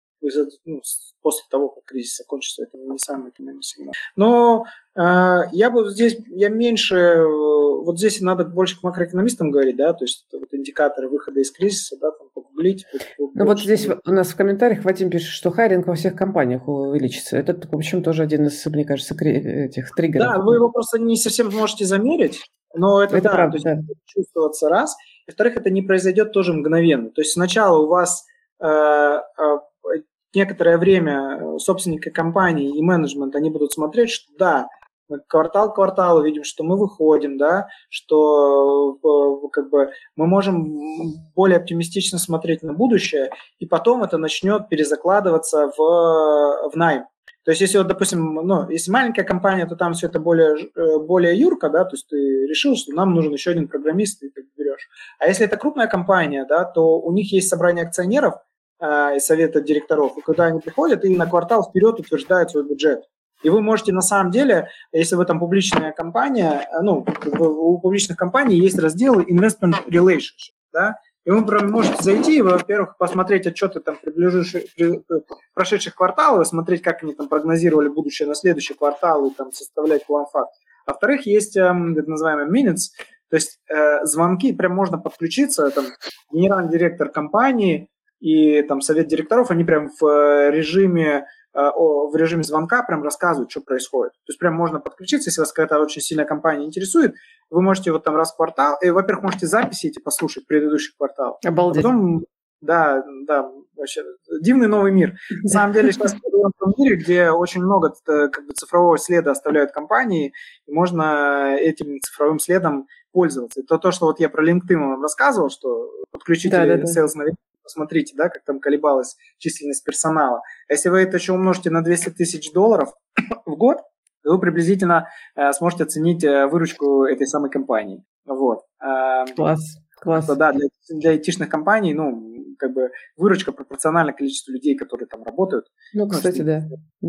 ну, после того, как кризис закончится, это не самый наверное, сигнал. Но э, я бы здесь, я меньше, вот здесь надо больше к макроэкономистам говорить, да, то есть вот индикаторы выхода из кризиса, да, там погуглить. Ну вот здесь у нас в комментариях Вадим пишет, что хайринг во всех компаниях увеличится. Это, в общем, тоже один из, мне кажется, этих триггеров. Да, вы его просто не совсем можете замерить, но это, это да, правда, то есть да. чувствоваться раз. И, во-вторых, это не произойдет тоже мгновенно. То есть сначала у вас э, э, некоторое время собственники компании и менеджмент, они будут смотреть, что да, квартал к кварталу видим, что мы выходим, да, что э, как бы мы можем более оптимистично смотреть на будущее, и потом это начнет перезакладываться в, в найм. То есть, если вот, допустим, ну, если маленькая компания, то там все это более, э, более юрко, да, то есть ты решил, что нам нужен еще один программист, и ты берешь. А если это крупная компания, да, то у них есть собрание акционеров э, и совета директоров, и когда они приходят и на квартал вперед утверждают свой бюджет. И вы можете на самом деле, если вы там публичная компания, э, ну, у публичных компаний есть разделы investment relationship, да, и вы прям можете зайти во-первых, посмотреть отчеты там прошедших кварталов, смотреть, как они там прогнозировали будущее на следующий квартал и там составлять план факт. Во-вторых, есть эм, так называемые minutes, то есть э, звонки, прям можно подключиться, там, генеральный директор компании и там совет директоров, они прям в э, режиме Э, в режиме звонка прям рассказывают, что происходит. То есть прям можно подключиться, если вас какая-то очень сильная компания интересует, вы можете вот там раз в квартал, и, во-первых, можете записи эти послушать, предыдущий квартал. Обалдеть. А потом, да, да, вообще дивный новый мир. На самом деле сейчас мы в том мире, где очень много э, как бы, цифрового следа оставляют компании, и можно этим цифровым следом пользоваться. Это то, что вот я про LinkedIn вам рассказывал, что подключите да, да, да. Sales посмотрите, да, как там колебалась численность персонала. Если вы это еще умножите на 200 тысяч долларов в год, вы приблизительно э, сможете оценить э, выручку этой самой компании. Вот. Эм, класс, класс. Да, для, для айтишных компаний, ну, как бы выручка пропорциональна количеству людей, которые там работают. Ну, ну кстати, ну, с, да.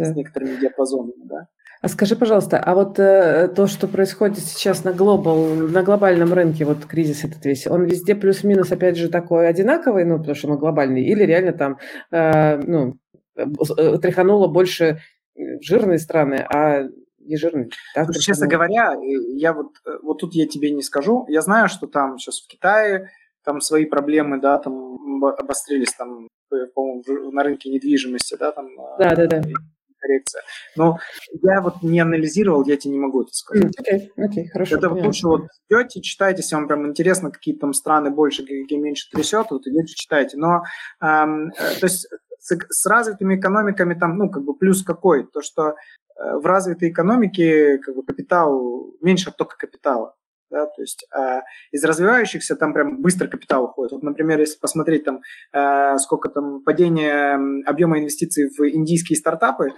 С да. некоторыми диапазонами, да. А скажи, пожалуйста, а вот э, то, что происходит сейчас на, глобал, на глобальном рынке, вот кризис этот весь, он везде плюс-минус, опять же, такой одинаковый, ну, потому что он глобальный, или реально там, э, ну, э, тряхануло больше жирные страны, а не жирные? Так, честно говоря, я вот, э, вот тут я тебе не скажу. Я знаю, что там сейчас в Китае там свои проблемы, да, там обострились там, по-моему, на рынке недвижимости, да, там. Да, да, да коррекция. Но я вот не анализировал, я тебе не могу это сказать. Окей, okay, okay, хорошо. Это вот лучше вот идете, читайте, если вам прям интересно, какие там страны больше, какие меньше трясет, вот идете, читайте. Но, эм, то есть с, с развитыми экономиками там, ну, как бы плюс какой? То, что э, в развитой экономике как бы капитал, меньше оттока капитала. Да, то есть э, из развивающихся там прям быстро капитал уходит. Вот, например, если посмотреть там, э, сколько там падения объема инвестиций в индийские стартапы,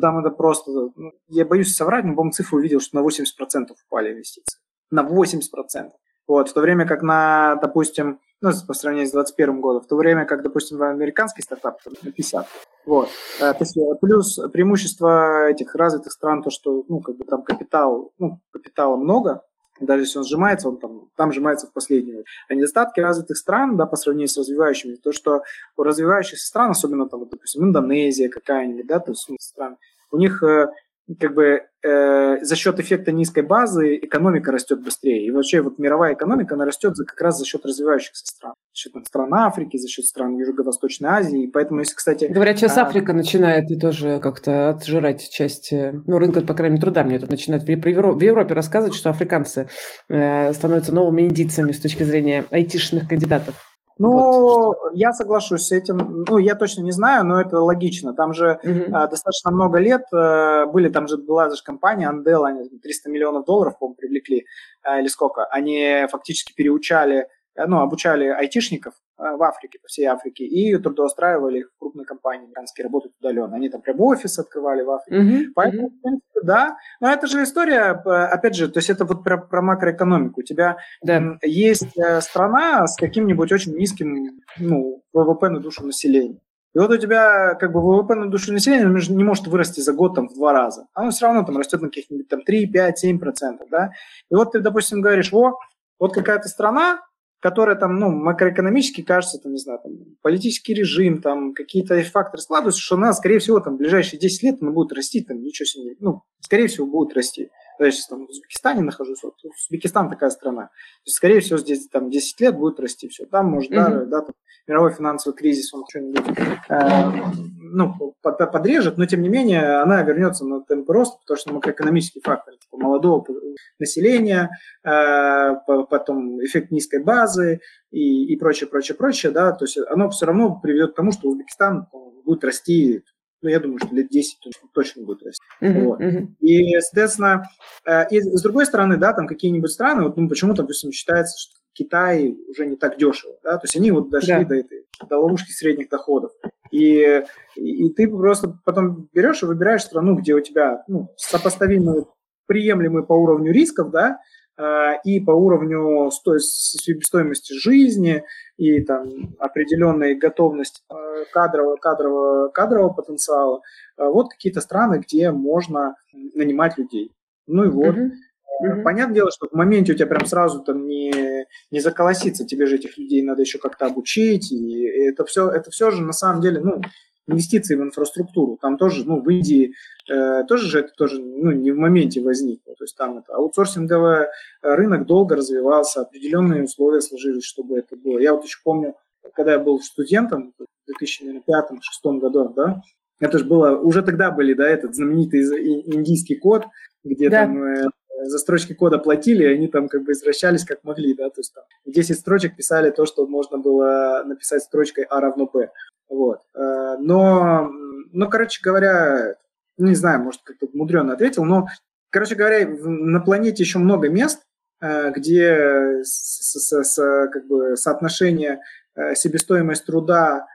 там это просто, ну, я боюсь соврать, но, по-моему, цифру увидел, что на 80% упали инвестиции. На 80%. Вот, в то время как на, допустим, ну, по сравнению с 2021 годом, в то время как, допустим, в американский стартап на 50. Вот. Э, то есть, э, плюс преимущество этих развитых стран, то, что, ну, как бы там капитал, ну, капитала много, даже если он сжимается, он там, там сжимается в последнюю. А недостатки развитых стран, да, по сравнению с развивающими, то, что у развивающихся стран, особенно там, допустим, Индонезия какая-нибудь, да, то есть ну, стран, у них э, как бы э, за счет эффекта низкой базы экономика растет быстрее. И вообще вот мировая экономика, она растет за, как раз за счет развивающихся стран. За счет там, стран Африки, за счет стран Юго-Восточной Азии. И поэтому, если, кстати... Говорят, сейчас а... Африка начинает и тоже как-то отжирать часть, э, ну, рынка, по крайней мере, труда. Мне тут начинают в, в Европе рассказывать, что африканцы э, становятся новыми индийцами с точки зрения айтишных кандидатов. Ну, вот. я соглашусь с этим. Ну, я точно не знаю, но это логично. Там же угу. а, достаточно много лет а, были, там же была же компания Andel, они 300 миллионов долларов, по-моему, привлекли, а, или сколько. Они фактически переучали Э, ну, обучали айтишников э, в Африке, по всей Африке, и трудоустраивали их в крупные компании американские, работают удаленно. Они там прям офис открывали в Африке. Mm-hmm. Поэтому, в принципе, да. Но это же история, опять же, то есть это вот про, про макроэкономику. У тебя да. есть э, страна с каким-нибудь очень низким ну, ВВП на душу населения. И вот у тебя как бы ВВП на душу населения не может вырасти за год там в два раза. Оно все равно там растет на каких-нибудь там 3, 5, 7 процентов, да. И вот ты, допустим, говоришь, во, вот какая-то страна, которая там, ну, макроэкономически кажется, там, не знаю, там, политический режим, там, какие-то факторы складываются, что она, скорее всего, там, в ближайшие 10 лет она будет расти, там, ничего себе, ну, скорее всего, будет расти. Я сейчас там в Узбекистане нахожусь, вот, Узбекистан такая страна. То есть, скорее всего, здесь там 10 лет будет расти все. Там, может, mm-hmm. да, да, там, мировой финансовый кризис, он что-нибудь э, ну, подрежет, но тем не менее она вернется на темп роста, потому что макроэкономический фактор типа молодого населения, э, потом эффект низкой базы и, и прочее, прочее, прочее, да, то есть оно все равно приведет к тому, что Узбекистан будет расти ну, я думаю, что лет 10 точно будет расти. Uh-huh, вот. uh-huh. И, соответственно, э, и с другой стороны, да, там какие-нибудь страны, вот, ну, почему-то, допустим, считается, что Китай уже не так дешево, да, то есть они вот дошли да. до этой, до ловушки средних доходов. И, и, и ты просто потом берешь и выбираешь страну, где у тебя ну, сопоставимые, приемлемые по уровню рисков, да, и по уровню сто, себестоимости жизни, и там определенной готовности кадрового, кадрового, кадрового потенциала. Э, вот какие-то страны, где можно нанимать людей. Ну и вот. Mm-hmm. Mm-hmm. Понятное дело, что в моменте у тебя прям сразу там не, не заколосится, тебе же этих людей надо еще как-то обучить, и это все, это все же на самом деле, ну, инвестиции в инфраструктуру. Там тоже, ну, в Индии э, тоже же это тоже, ну, не в моменте возникло. То есть там это аутсорсинговый рынок долго развивался, определенные условия сложились, чтобы это было. Я вот еще помню, когда я был студентом в 2005-2006 году, да, это же было, уже тогда были, да, этот знаменитый индийский код, где да. там э, за строчки кода платили, и они там как бы извращались как могли, да, то есть там 10 строчек писали то, что можно было написать строчкой А равно П. Вот. Э, но, ну, короче говоря, не знаю, может, как-то мудренно ответил, но, короче говоря, на планете еще много мест, э, где с, с, с, как бы соотношение э, себестоимость труда,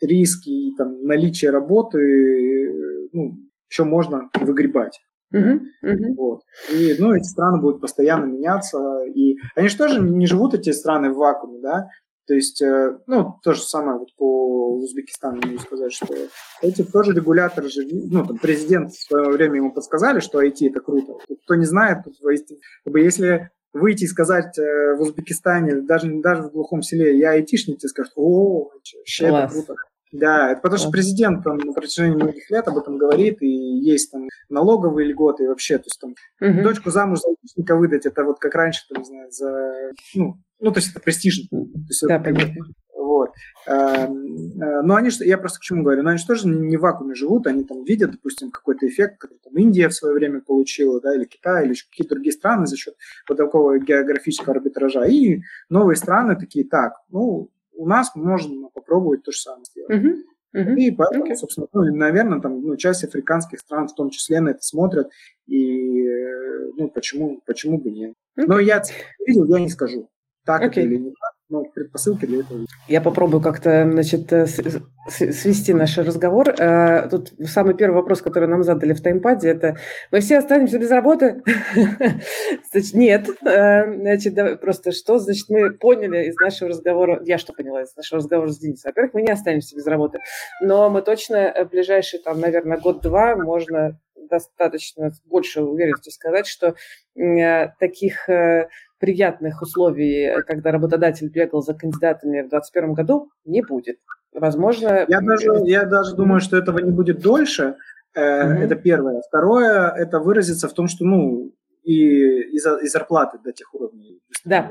риски и там, наличие работы ну, еще можно выгребать. Uh-huh, uh-huh. Вот. И, ну, эти страны будут постоянно меняться. И они же тоже не живут, эти страны, в вакууме, да. То есть, э, ну, то же самое вот по Узбекистану могу сказать, что эти тоже регуляторы же, ну, там, президент в свое время ему подсказали, что IT это круто. Кто не знает, как бы, если выйти и сказать э, в Узбекистане, даже, даже в глухом селе, я айтишник, тебе скажут, о, вообще это круто. Да, это потому что президент там, на протяжении многих лет об этом говорит, и есть там налоговые льготы и вообще, то есть там угу. дочку замуж за айтишника выдать, это вот как раньше, там, не знаю, за, ну, ну, то есть это престижно. То есть да, это, понятно. Вот. Эм, э, но они, я просто к чему говорю, но они же тоже не в вакууме живут, они там видят, допустим, какой-то эффект, который там Индия в свое время получила, да, или Китай, или какие-то другие страны за счет вот такого географического арбитража. И новые страны такие, так, ну, у нас можно попробовать то же самое сделать. Uh-huh. Uh-huh. И поэтому, okay. собственно, ну, наверное, там, ну, часть африканских стран в том числе на это смотрят, и, э, ну, почему, почему бы нет. Okay. Но я видел, я не скажу так okay. это или не так, но предпосылки для этого. Я попробую как-то, значит, э, свести наш разговор. Э, тут самый первый вопрос, который нам задали в таймпаде, это мы все останемся без работы? Значит, нет. Э, значит, просто что, значит, мы поняли из нашего разговора, я что поняла из нашего разговора с Денисом? Во-первых, мы не останемся без работы, но мы точно в ближайший, там, наверное, год-два можно достаточно с большей уверенностью сказать, что таких приятных условий, когда работодатель бегал за кандидатами в 2021 году, не будет. Возможно... Я даже, я даже думаю, что этого не будет дольше. Э, mm Это первое. Второе, это выразится в том, что ну, и, и, за, и зарплаты до тех уровней. Да.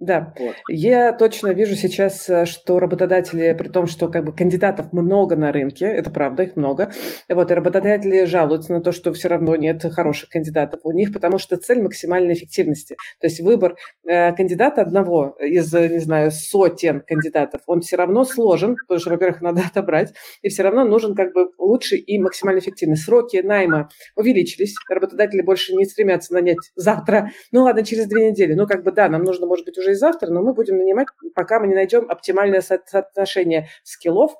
Да, вот. я точно вижу сейчас, э, что работодатели, при том, что как бы кандидатов много на рынке, это правда, их много, вот, и работодатели жалуются на то, что все равно нет хороших кандидатов у них, потому что цель максимальной эффективности. То есть выбор э, кандидата одного из, не знаю, сотен кандидатов, он все равно сложен, потому что, во-первых, надо отобрать, и все равно нужен как бы лучший и максимально эффективный. Сроки найма увеличились, работодатели больше не стремятся нанять завтра, ну ладно, через две недели, ну как бы да, нам нужно, может быть, уже уже и завтра, но мы будем нанимать, пока мы не найдем оптимальное соотношение скиллов,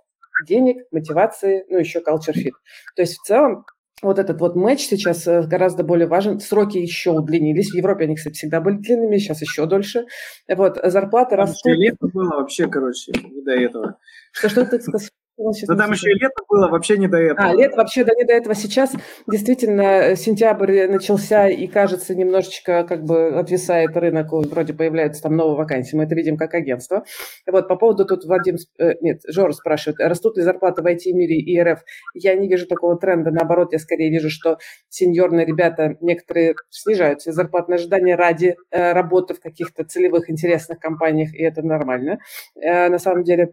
денег, мотивации, ну, еще culture fit. То есть в целом вот этот вот матч сейчас э, гораздо более важен. Сроки еще удлинились. В Европе они, кстати, всегда были длинными, сейчас еще дольше. Вот, зарплаты растут. Лето было вообще, короче, не до этого. Что, что ты сказал? Ну, там еще и лето было, вообще не до этого. А, лето вообще да, не до этого. Сейчас действительно э, сентябрь начался, и, кажется, немножечко как бы отвисает рынок, вроде появляются там новые вакансии. Мы это видим как агентство. Вот по поводу тут Вадим, э, нет, Жор спрашивает, растут ли зарплаты в IT-мире и РФ? Я не вижу такого тренда, наоборот, я скорее вижу, что сеньорные ребята, некоторые снижают свои зарплатные ожидания ради э, работы в каких-то целевых интересных компаниях, и это нормально. На самом деле,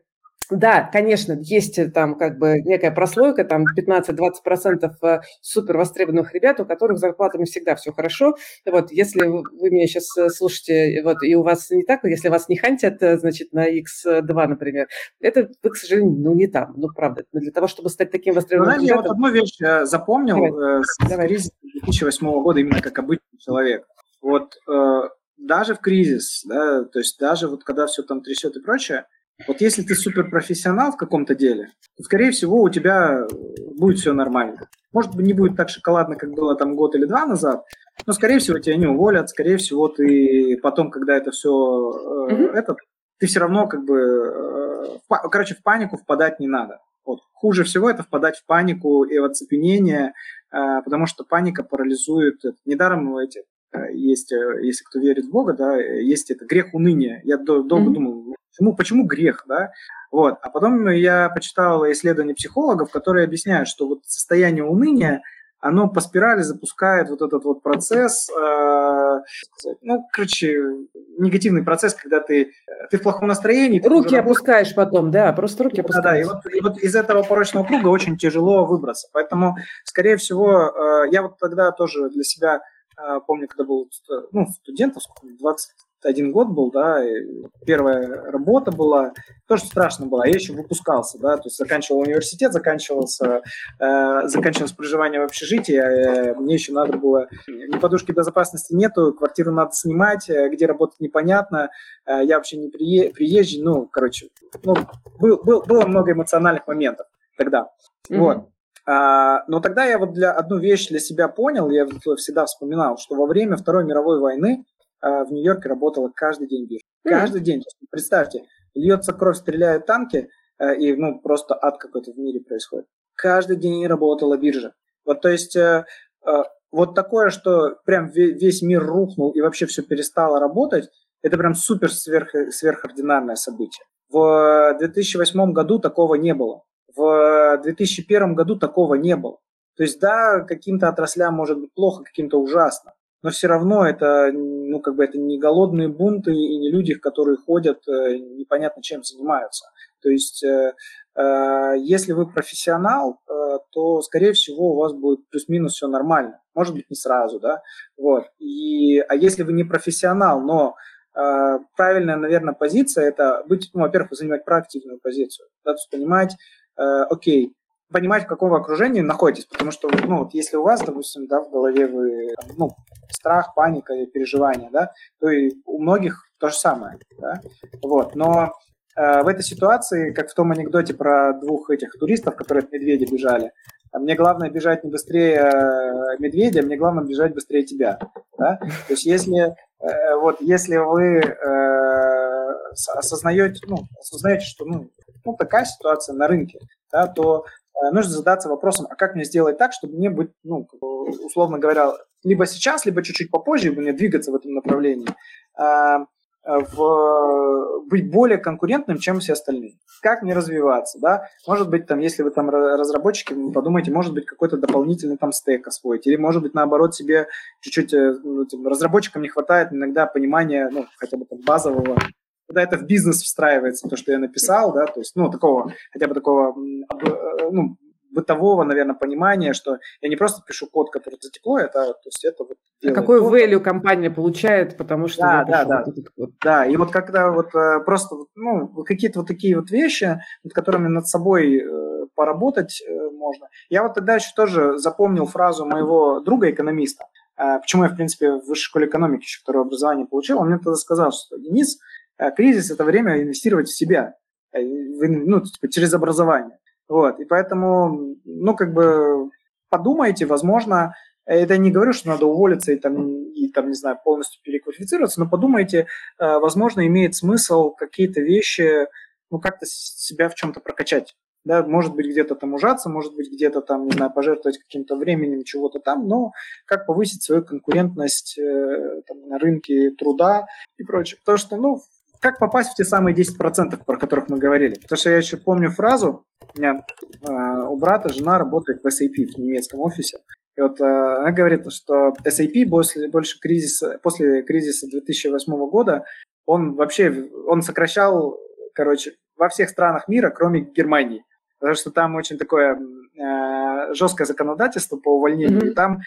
Да, конечно, есть э, там как бы некая прослойка, там 15-20% э, супер востребованных ребят, у которых зарплатами всегда все хорошо. Вот, если вы меня сейчас э, слушаете, вот, и у вас не так, если вас не хантят, значит, на X2, например, это вы, к сожалению, ну, не там, ну, правда. Для того, чтобы стать таким ну, востребованным Знаете, ребятом... я вот одну вещь запомнил Давай. с Давай. кризиса 2008 года именно как обычный человек. Вот даже в кризис, да, то есть даже вот когда все там трясет и прочее, вот если ты суперпрофессионал в каком-то деле, то, скорее всего, у тебя будет все нормально. Может быть, не будет так шоколадно, как было там год или два назад, но, скорее всего, тебя не уволят, скорее всего, ты потом, когда это все, э, mm-hmm. это, ты все равно как бы, э, в, короче, в панику впадать не надо. Вот. Хуже всего это впадать в панику и в оцепенение, э, потому что паника парализует. Недаром эти Э, есть, э, если кто верит в Бога, да, есть это грех уныния. Я долго mm-hmm. думал, почему, почему грех, да? Вот. А потом я почитал исследования психологов, которые объясняют, что вот состояние уныния, оно по спирали запускает вот этот вот процесс, э, ну, короче, негативный процесс, когда ты, ты в плохом настроении. Руки опускаешь потом, да, просто руки опускаешь. Да, да, и вот, и вот из этого порочного круга очень тяжело выбраться. Поэтому, скорее всего, э, я вот тогда тоже для себя а, помню, когда был ну, студентом, 21 год был, да, первая работа была, тоже страшно было, я еще выпускался, да, то есть заканчивал университет, заканчивался, э, заканчивалось проживание в общежитии, э, мне еще надо было, ни подушки безопасности нету, квартиру надо снимать, э, где работать непонятно, э, я вообще не прие, приезжий, ну, короче, ну, был, был, было много эмоциональных моментов тогда, mm-hmm. вот. А, но тогда я вот для одну вещь для себя понял, я всегда вспоминал, что во время Второй мировой войны а, в Нью-Йорке работала каждый день биржа. Каждый день. Представьте, льется кровь, стреляют танки, а, и ну просто ад какой-то в мире происходит. Каждый день работала биржа. Вот то есть э, вот такое, что прям весь мир рухнул и вообще все перестало работать, это прям супер сверх, сверхординарное событие. В 2008 году такого не было. В 2001 году такого не было. То есть, да, каким-то отраслям может быть плохо, каким-то ужасно, но все равно это, ну, как бы это не голодные бунты и не люди, которые ходят, э, непонятно чем занимаются. То есть, э, э, если вы профессионал, то, скорее всего, у вас будет плюс-минус все нормально. Может быть, не сразу, да. Вот. И, а если вы не профессионал, но правильная, наверное, позиция – это быть, ну, во-первых, занимать проактивную позицию, да, то есть понимать, окей, понимать, в каком окружении находитесь, потому что, ну, вот если у вас, допустим, да, в голове вы, ну, страх, паника переживания, да, то и у многих то же самое, да, вот, но э, в этой ситуации, как в том анекдоте про двух этих туристов, которые от медведя бежали, мне главное бежать не быстрее э, медведя, мне главное бежать быстрее тебя, да, то есть если, э, вот, если вы э, осознаете, ну, осознаете, что, ну, ну, такая ситуация на рынке, да, то э, нужно задаться вопросом, а как мне сделать так, чтобы мне быть, ну, условно говоря, либо сейчас, либо чуть-чуть попозже мне двигаться в этом направлении, а, в, быть более конкурентным, чем все остальные. Как мне развиваться, да? Может быть, там, если вы там разработчики, вы подумайте, может быть, какой-то дополнительный там стейк освоить, или, может быть, наоборот, себе чуть-чуть, э, ну, разработчикам не хватает иногда понимания, ну, хотя бы там базового когда это в бизнес встраивается, то, что я написал, да, то есть, ну, такого, хотя бы такого, э, ну, бытового, наверное, понимания, что я не просто пишу код, который затепло, это, то есть это вот а какой код. value компания получает, потому что да, да, да, вот да, и вот когда вот э, просто ну какие-то вот такие вот вещи, над которыми над собой э, поработать можно. Я вот тогда еще тоже запомнил фразу моего друга экономиста. Почему я, в принципе, в высшей школе экономики еще второе образование получил, он мне тогда сказал, что Денис, кризис – это время инвестировать в себя, э, ну, типа, через образование. Вот, и поэтому, ну, как бы подумайте, возможно, это не говорю, что надо уволиться и там, и там, не знаю, полностью переквалифицироваться, но подумайте, э, возможно, имеет смысл какие-то вещи, ну, как-то себя в чем-то прокачать. Да, может быть, где-то там ужаться, может быть, где-то там, не знаю, пожертвовать каким-то временем, чего-то там, но как повысить свою конкурентность э, там, на рынке труда и прочее. Потому что, ну, как попасть в те самые 10%, про которых мы говорили? Потому что я еще помню фразу, у меня э, у брата жена работает в SAP в немецком офисе. И вот э, она говорит, что SAP после, больше кризиса, после кризиса 2008 года, он вообще, он сокращал, короче, во всех странах мира, кроме Германии. Потому что там очень такое э, жесткое законодательство по увольнению. Mm-hmm. И там,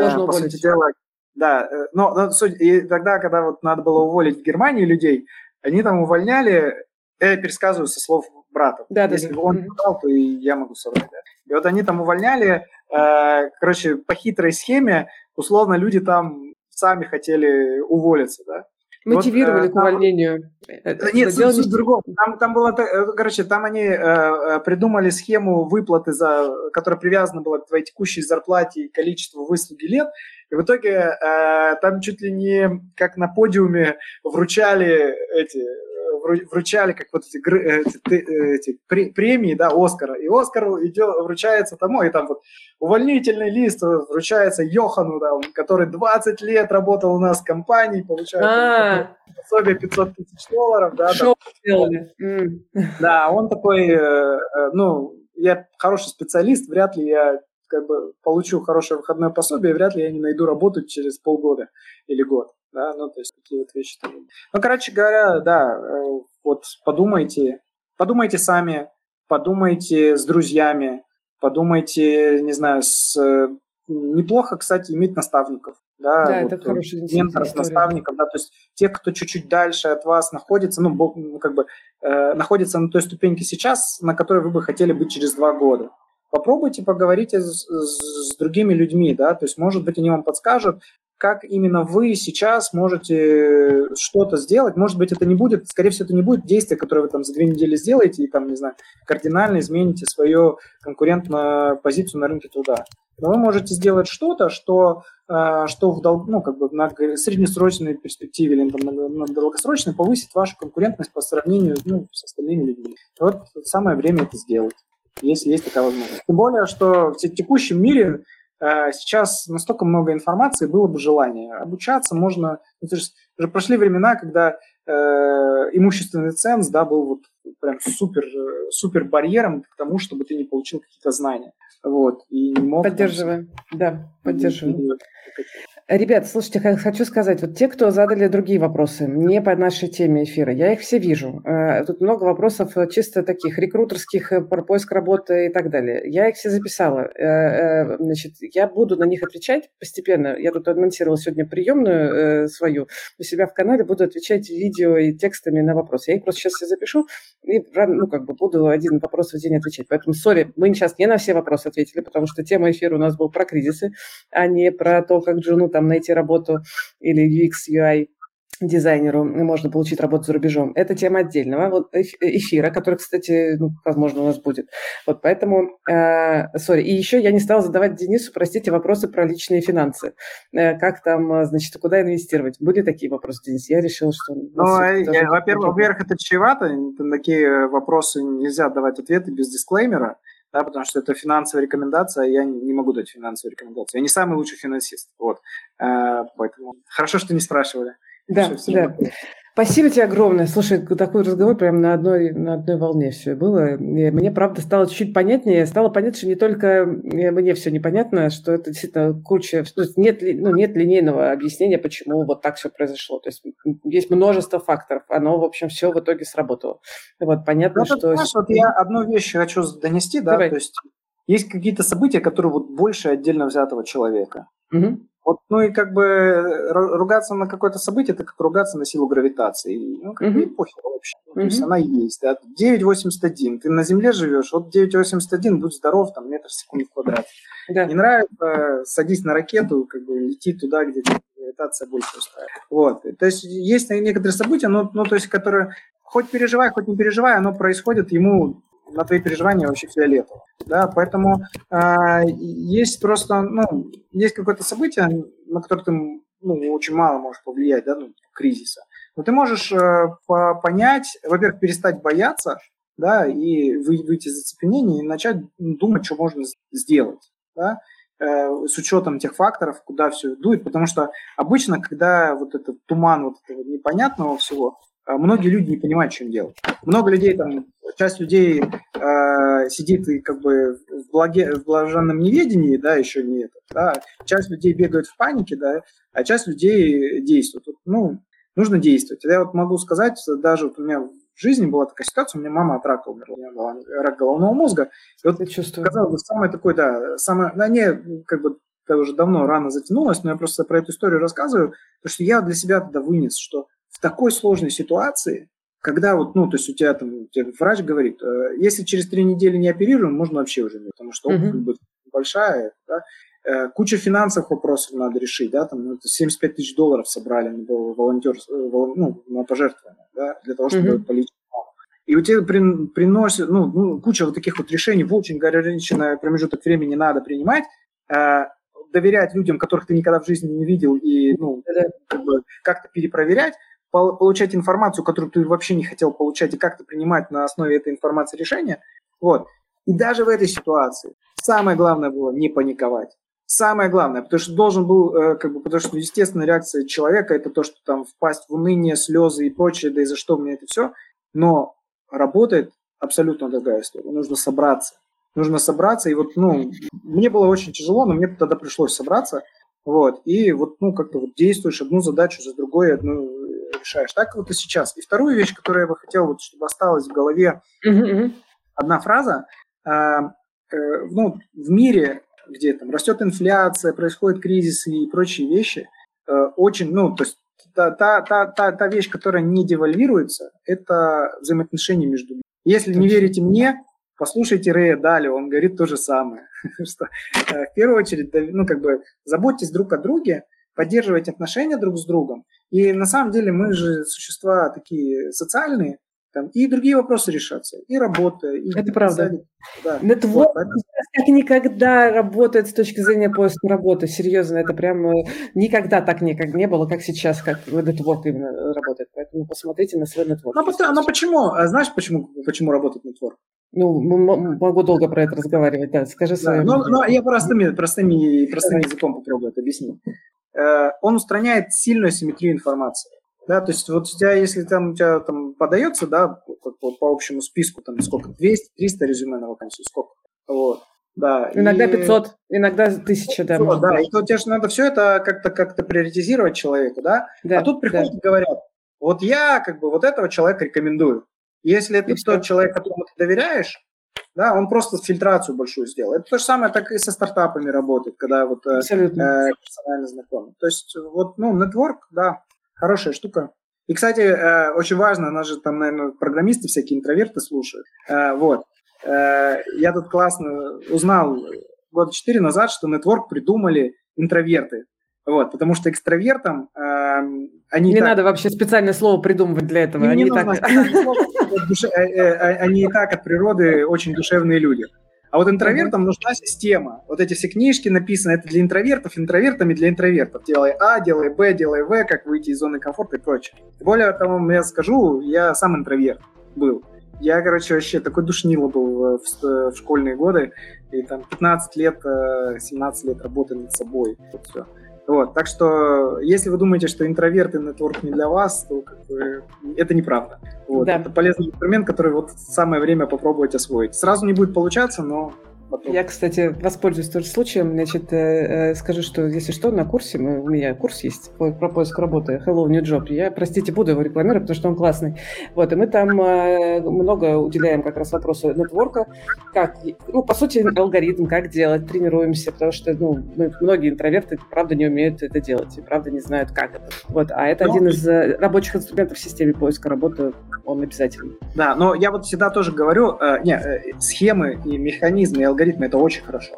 э, по сути дела, да, э, но, но суть, и тогда, когда вот надо было уволить в Германии людей, они там увольняли, я пересказываю со слов брата. Да, Если да, он сказал, то и я могу соврать. Да. И вот они там увольняли, э, короче, по хитрой схеме, условно, люди там сами хотели уволиться, да. Мотивировали вот, э, к увольнению. Это, нет, суть, суть другого. Там, там было, э, короче, там они э, придумали схему выплаты, за, которая привязана была к твоей текущей зарплате и количеству выслуги лет. И в итоге э, там чуть ли не как на подиуме вручали эти вручали как вот эти, эти, эти премии, да, Оскара. И Оскар идет, вручается тому, и там вот увольнительный лист вручается Йохану, да, который 20 лет работал у нас в компании, получает а. пособие 500 тысяч долларов. Да, Шоу сделали. Да, он такой, э, э, ну, я хороший специалист, вряд ли я как бы получу хорошее выходное пособие, вряд ли я не найду работу через полгода или год да, ну, то есть такие вот вещи. Ну, короче говоря, да, э, вот подумайте, подумайте сами, подумайте с друзьями, подумайте, не знаю, с... Неплохо, кстати, иметь наставников. Да, да вот, это хорошая менторов, наставников, да, то есть те, кто чуть-чуть дальше от вас находится, ну, ну как бы э, находится на той ступеньке сейчас, на которой вы бы хотели быть через два года. Попробуйте поговорить с, с другими людьми, да, то есть, может быть, они вам подскажут, как именно вы сейчас можете что-то сделать. Может быть, это не будет, скорее всего, это не будет действие, которое вы там за две недели сделаете и там, не знаю, кардинально измените свою конкурентную позицию на рынке труда. Но вы можете сделать что-то, что, э, что в дол- ну, как бы на среднесрочной перспективе или там, на, долгосрочной повысит вашу конкурентность по сравнению ну, с остальными людьми. Вот самое время это сделать, если есть такая возможность. Тем более, что в текущем мире Э, сейчас настолько много информации, было бы желание. Обучаться можно... Ну, то есть, уже прошли времена, когда э, имущественный ценз да, был вот прям супер, супер барьером к тому, чтобы ты не получил какие-то знания. Вот, и не мог... Поддерживаем, там, да, поддерживаем. Ребят, слушайте, хочу сказать, вот те, кто задали другие вопросы, не по нашей теме эфира, я их все вижу. Э, тут много вопросов э, чисто таких рекрутерских, э, про поиск работы и так далее. Я их все записала. Значит, я буду на них отвечать постепенно. Я тут анонсировала сегодня приемную свою. У себя в канале буду отвечать видео и текстами на вопросы. Я их просто сейчас все запишу и ну, как бы буду один вопрос в день отвечать. Поэтому, сори, мы сейчас не на все вопросы ответили, потому что тема эфира у нас был про кризисы, а не про то, как Джуну там найти работу или UX, UI дизайнеру можно получить работу за рубежом. Это тема отдельного вот эфира, который, кстати, ну, возможно, у нас будет. Вот поэтому, э, сори. И еще я не стала задавать Денису, простите, вопросы про личные финансы. Э, как там, э, значит, куда инвестировать? Были такие вопросы, Денис? Я решила, что... Ну, во-первых, во-первых, это чревато. Такие вопросы нельзя давать ответы без дисклеймера да, потому что это финансовая рекомендация, я не могу дать финансовую рекомендацию. Я не самый лучший финансист, вот. Э, поэтому хорошо, что не спрашивали. Да, да. Спасибо тебе огромное. Слушай, такой разговор прям на одной, на одной волне все было. И мне, правда, стало чуть-чуть понятнее. Стало понятно, что не только э, мне все непонятно, что это действительно куча... Нет, ну, нет линейного объяснения, почему вот так все произошло. То есть есть множество факторов. Оно, в общем, все в итоге сработало. Вот понятно, ну, что... Знаешь, вот я одну вещь хочу донести, да, Давай. то есть есть какие-то события, которые вот больше отдельно взятого человека. Угу. Вот, ну и как бы ругаться на какое-то событие, это как ругаться на силу гравитации. Ну, как mm-hmm. бы похер вообще. Mm-hmm. То есть она есть. Да? 9,81. Ты на Земле живешь, вот 9,81, будь здоров, там метр в секунду в квадрате. Да. Не нравится, садись на ракету, как бы лети туда, где гравитация больше устраивает. Вот. То есть есть некоторые события, но, ну, то есть, которые хоть переживай, хоть не переживай, оно происходит ему на твои переживания вообще фиолетово. Да, поэтому э, есть просто, ну, есть какое-то событие, на которое ты ну, очень мало можешь повлиять, да, ну, кризиса. Но ты можешь э, по понять, во-первых, перестать бояться, да, и вы, выйти из зацепенения и начать думать, что можно сделать, да, э, с учетом тех факторов, куда все дует, потому что обычно, когда вот этот туман вот этого непонятного всего, многие люди не понимают, им делать. Много людей там часть людей э, сидит и как бы в, благе, в блаженном неведении, да, еще не это, да, часть людей бегают в панике, да, а часть людей действует. Ну, нужно действовать. Я вот могу сказать, даже вот у меня в жизни была такая ситуация, у меня мама от рака умерла, у меня был рак головного мозга. И вот, чувствую. казалось бы, самое такое, да, самое, на не, как бы, это уже давно рано затянулось, но я просто про эту историю рассказываю, потому что я для себя тогда вынес, что в такой сложной ситуации, когда вот, ну, то есть у тебя там, тебе врач говорит, э, если через три недели не оперируем, можно вообще уже не, потому что опухоль uh-huh. будет большая, да, э, куча финансовых вопросов надо решить, да, там ну, 75 тысяч долларов собрали на волонтер, э, ну, на пожертвование, да, для того, чтобы uh-huh. полечить и у тебя при, приносят, ну, ну, куча вот таких вот решений в очень ограниченный промежуток времени надо принимать, э, доверять людям, которых ты никогда в жизни не видел, и, ну, как бы как-то перепроверять, получать информацию, которую ты вообще не хотел получать, и как-то принимать на основе этой информации решения. Вот. И даже в этой ситуации самое главное было не паниковать. Самое главное, потому что должен был, э, как бы, потому что естественная реакция человека это то, что там впасть в уныние, слезы и прочее, да и за что мне это все. Но работает абсолютно другая история. Нужно собраться. Нужно собраться. И вот, ну, мне было очень тяжело, но мне тогда пришлось собраться. Вот. И вот, ну, как-то вот действуешь одну задачу за другой, одну решаешь. Так вот и сейчас. И вторую вещь, которую я бы хотел, вот, чтобы осталась в голове, mm-hmm. одна фраза. Э, э, ну, в мире, где там растет инфляция, происходят кризисы и прочие вещи, э, очень, ну, то есть та, та, та, та, та вещь, которая не девальвируется, это взаимоотношения между людьми. Если не верите мне, послушайте Рэя Дали, он говорит то же самое. что, э, в первую очередь, ну, как бы, заботьтесь друг о друге, поддерживайте отношения друг с другом. И на самом деле мы же существа такие социальные, там, и другие вопросы решатся, и работа. И это правда. Да. Нетворк вот, как никогда работает с точки зрения поиска работы. Серьезно, это прям э, никогда так никак не было, как сейчас, как нетворк именно работает. Поэтому посмотрите на свой нетворк. Ну, но ну, почему? А знаешь, почему, почему работает нетворк? Ну, могу долго про это разговаривать, да. Скажи свое. Да, но, но я простыми, простыми, простым языком попробую это объяснить. Э, он устраняет сильную симметрию информации. Да, то есть вот у тебя, если там у тебя там подается, да, вот, вот по общему списку, там сколько, 200, 300 резюме на вакансию, сколько, вот, да. Иногда и... 500, иногда 1000, да. 500, да, и то тебе же надо все это как-то как приоритизировать человеку, да? да, а тут приходят да. и говорят, вот я как бы вот этого человека рекомендую. Если это и тот все. человек, которому ты доверяешь, да, он просто фильтрацию большую сделал. Это то же самое, так и со стартапами работает, когда вот э, Абсолютно. э, персонально знакомы. То есть вот, ну, нетворк, да, хорошая штука. И, кстати, э, очень важно, нас же там, наверное, программисты всякие интроверты слушают. Э, вот. Э, я тут классно узнал года четыре назад, что нетворк придумали интроверты. Вот, потому что экстравертам э, они не так... надо вообще специальное слово придумывать для этого. они, не так... они и так от природы очень душевные люди. А вот интровертам нужна система. Вот эти все книжки написаны, это для интровертов, интровертами для интровертов. Делай А, делай Б, делай В, как выйти из зоны комфорта и прочее. Более того, я скажу, я сам интроверт был. Я, короче, вообще такой душнило был в, в школьные годы. И там 15 лет, 17 э, лет работы над собой. Вот все. Вот, так что, если вы думаете, что интроверт и нетворк не для вас, то как бы, это неправда. Вот, да. Это полезный инструмент, который вот самое время попробовать освоить. Сразу не будет получаться, но потом. Я, кстати, воспользуюсь тоже случаем. Значит, э, э, скажу, что если что, на курсе, мы, у меня курс есть по, про поиск работы Hello New Job. Я, простите, буду его рекламировать, потому что он классный. Вот, и мы там э, много уделяем как раз вопросу нетворка, как, ну, по сути, алгоритм, как делать, тренируемся, потому что, ну, мы, многие интроверты, правда, не умеют это делать и, правда, не знают, как это. Вот, а это но... один из э, рабочих инструментов в системе поиска работы, он обязательный. Да, но я вот всегда тоже говорю, э, не, э, схемы и механизмы, алгоритмы это очень хорошо.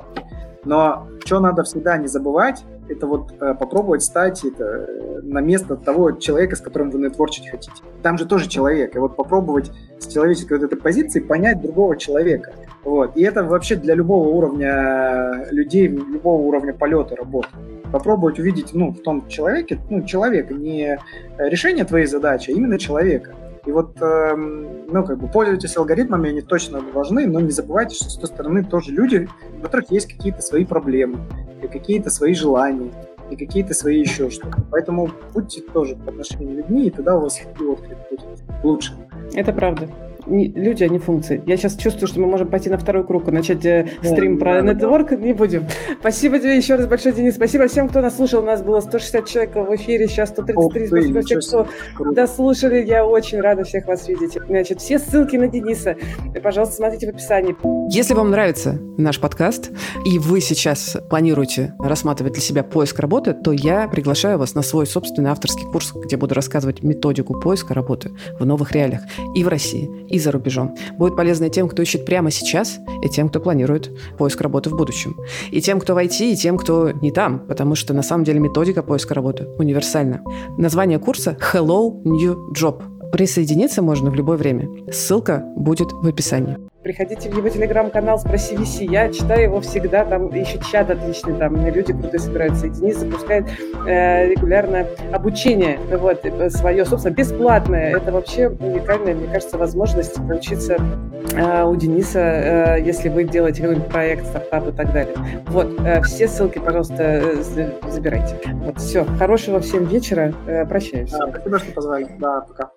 Но что надо всегда не забывать, это вот э, попробовать стать это, э, на место того человека, с которым вы нетворчить хотите. Там же тоже человек. И вот попробовать с человеческой вот этой позиции понять другого человека. Вот. И это вообще для любого уровня людей, любого уровня полета работы. Попробовать увидеть ну, в том человеке, ну, человека, не решение твоей задачи, а именно человека. И вот, э, ну, как бы, пользуйтесь алгоритмами, они точно важны, но не забывайте, что с той стороны тоже люди, у которых есть какие-то свои проблемы, и какие-то свои желания, и какие-то свои еще что-то. Поэтому будьте тоже по отношению к людьми, и тогда у вас отклик будет лучше. Это правда. Не, люди, а не функции. Я сейчас чувствую, что мы можем пойти на второй круг и начать э, стрим да, про да, нетворк. Да. Не будем. Спасибо тебе еще раз большое, Денис. Спасибо всем, кто нас слушал. У нас было 160 человек в эфире, сейчас 133. Спасибо всем, кто Круто. дослушали. Я очень рада всех вас видеть. Значит, все ссылки на Дениса, пожалуйста, смотрите в описании. Если вам нравится наш подкаст, и вы сейчас планируете рассматривать для себя поиск работы, то я приглашаю вас на свой собственный авторский курс, где буду рассказывать методику поиска работы в новых реалиях и в России, и за рубежом. Будет полезно и тем, кто ищет прямо сейчас, и тем, кто планирует поиск работы в будущем. И тем, кто в IT, и тем, кто не там, потому что на самом деле методика поиска работы универсальна. Название курса «Hello New Job». Присоединиться можно в любое время. Ссылка будет в описании приходите в его телеграм-канал, спроси VC. Я читаю его всегда, там еще чат отличный, там люди крутые собираются. И Денис запускает э, регулярно обучение, вот, э, свое, собственно, бесплатное. Это вообще уникальная, мне кажется, возможность поучиться э, у Дениса, э, если вы делаете какой-нибудь проект, стартап и так далее. Вот, э, все ссылки, пожалуйста, э, забирайте. Вот, все. Хорошего всем вечера. Э, прощаюсь. Да, спасибо, что позвали. Да, пока.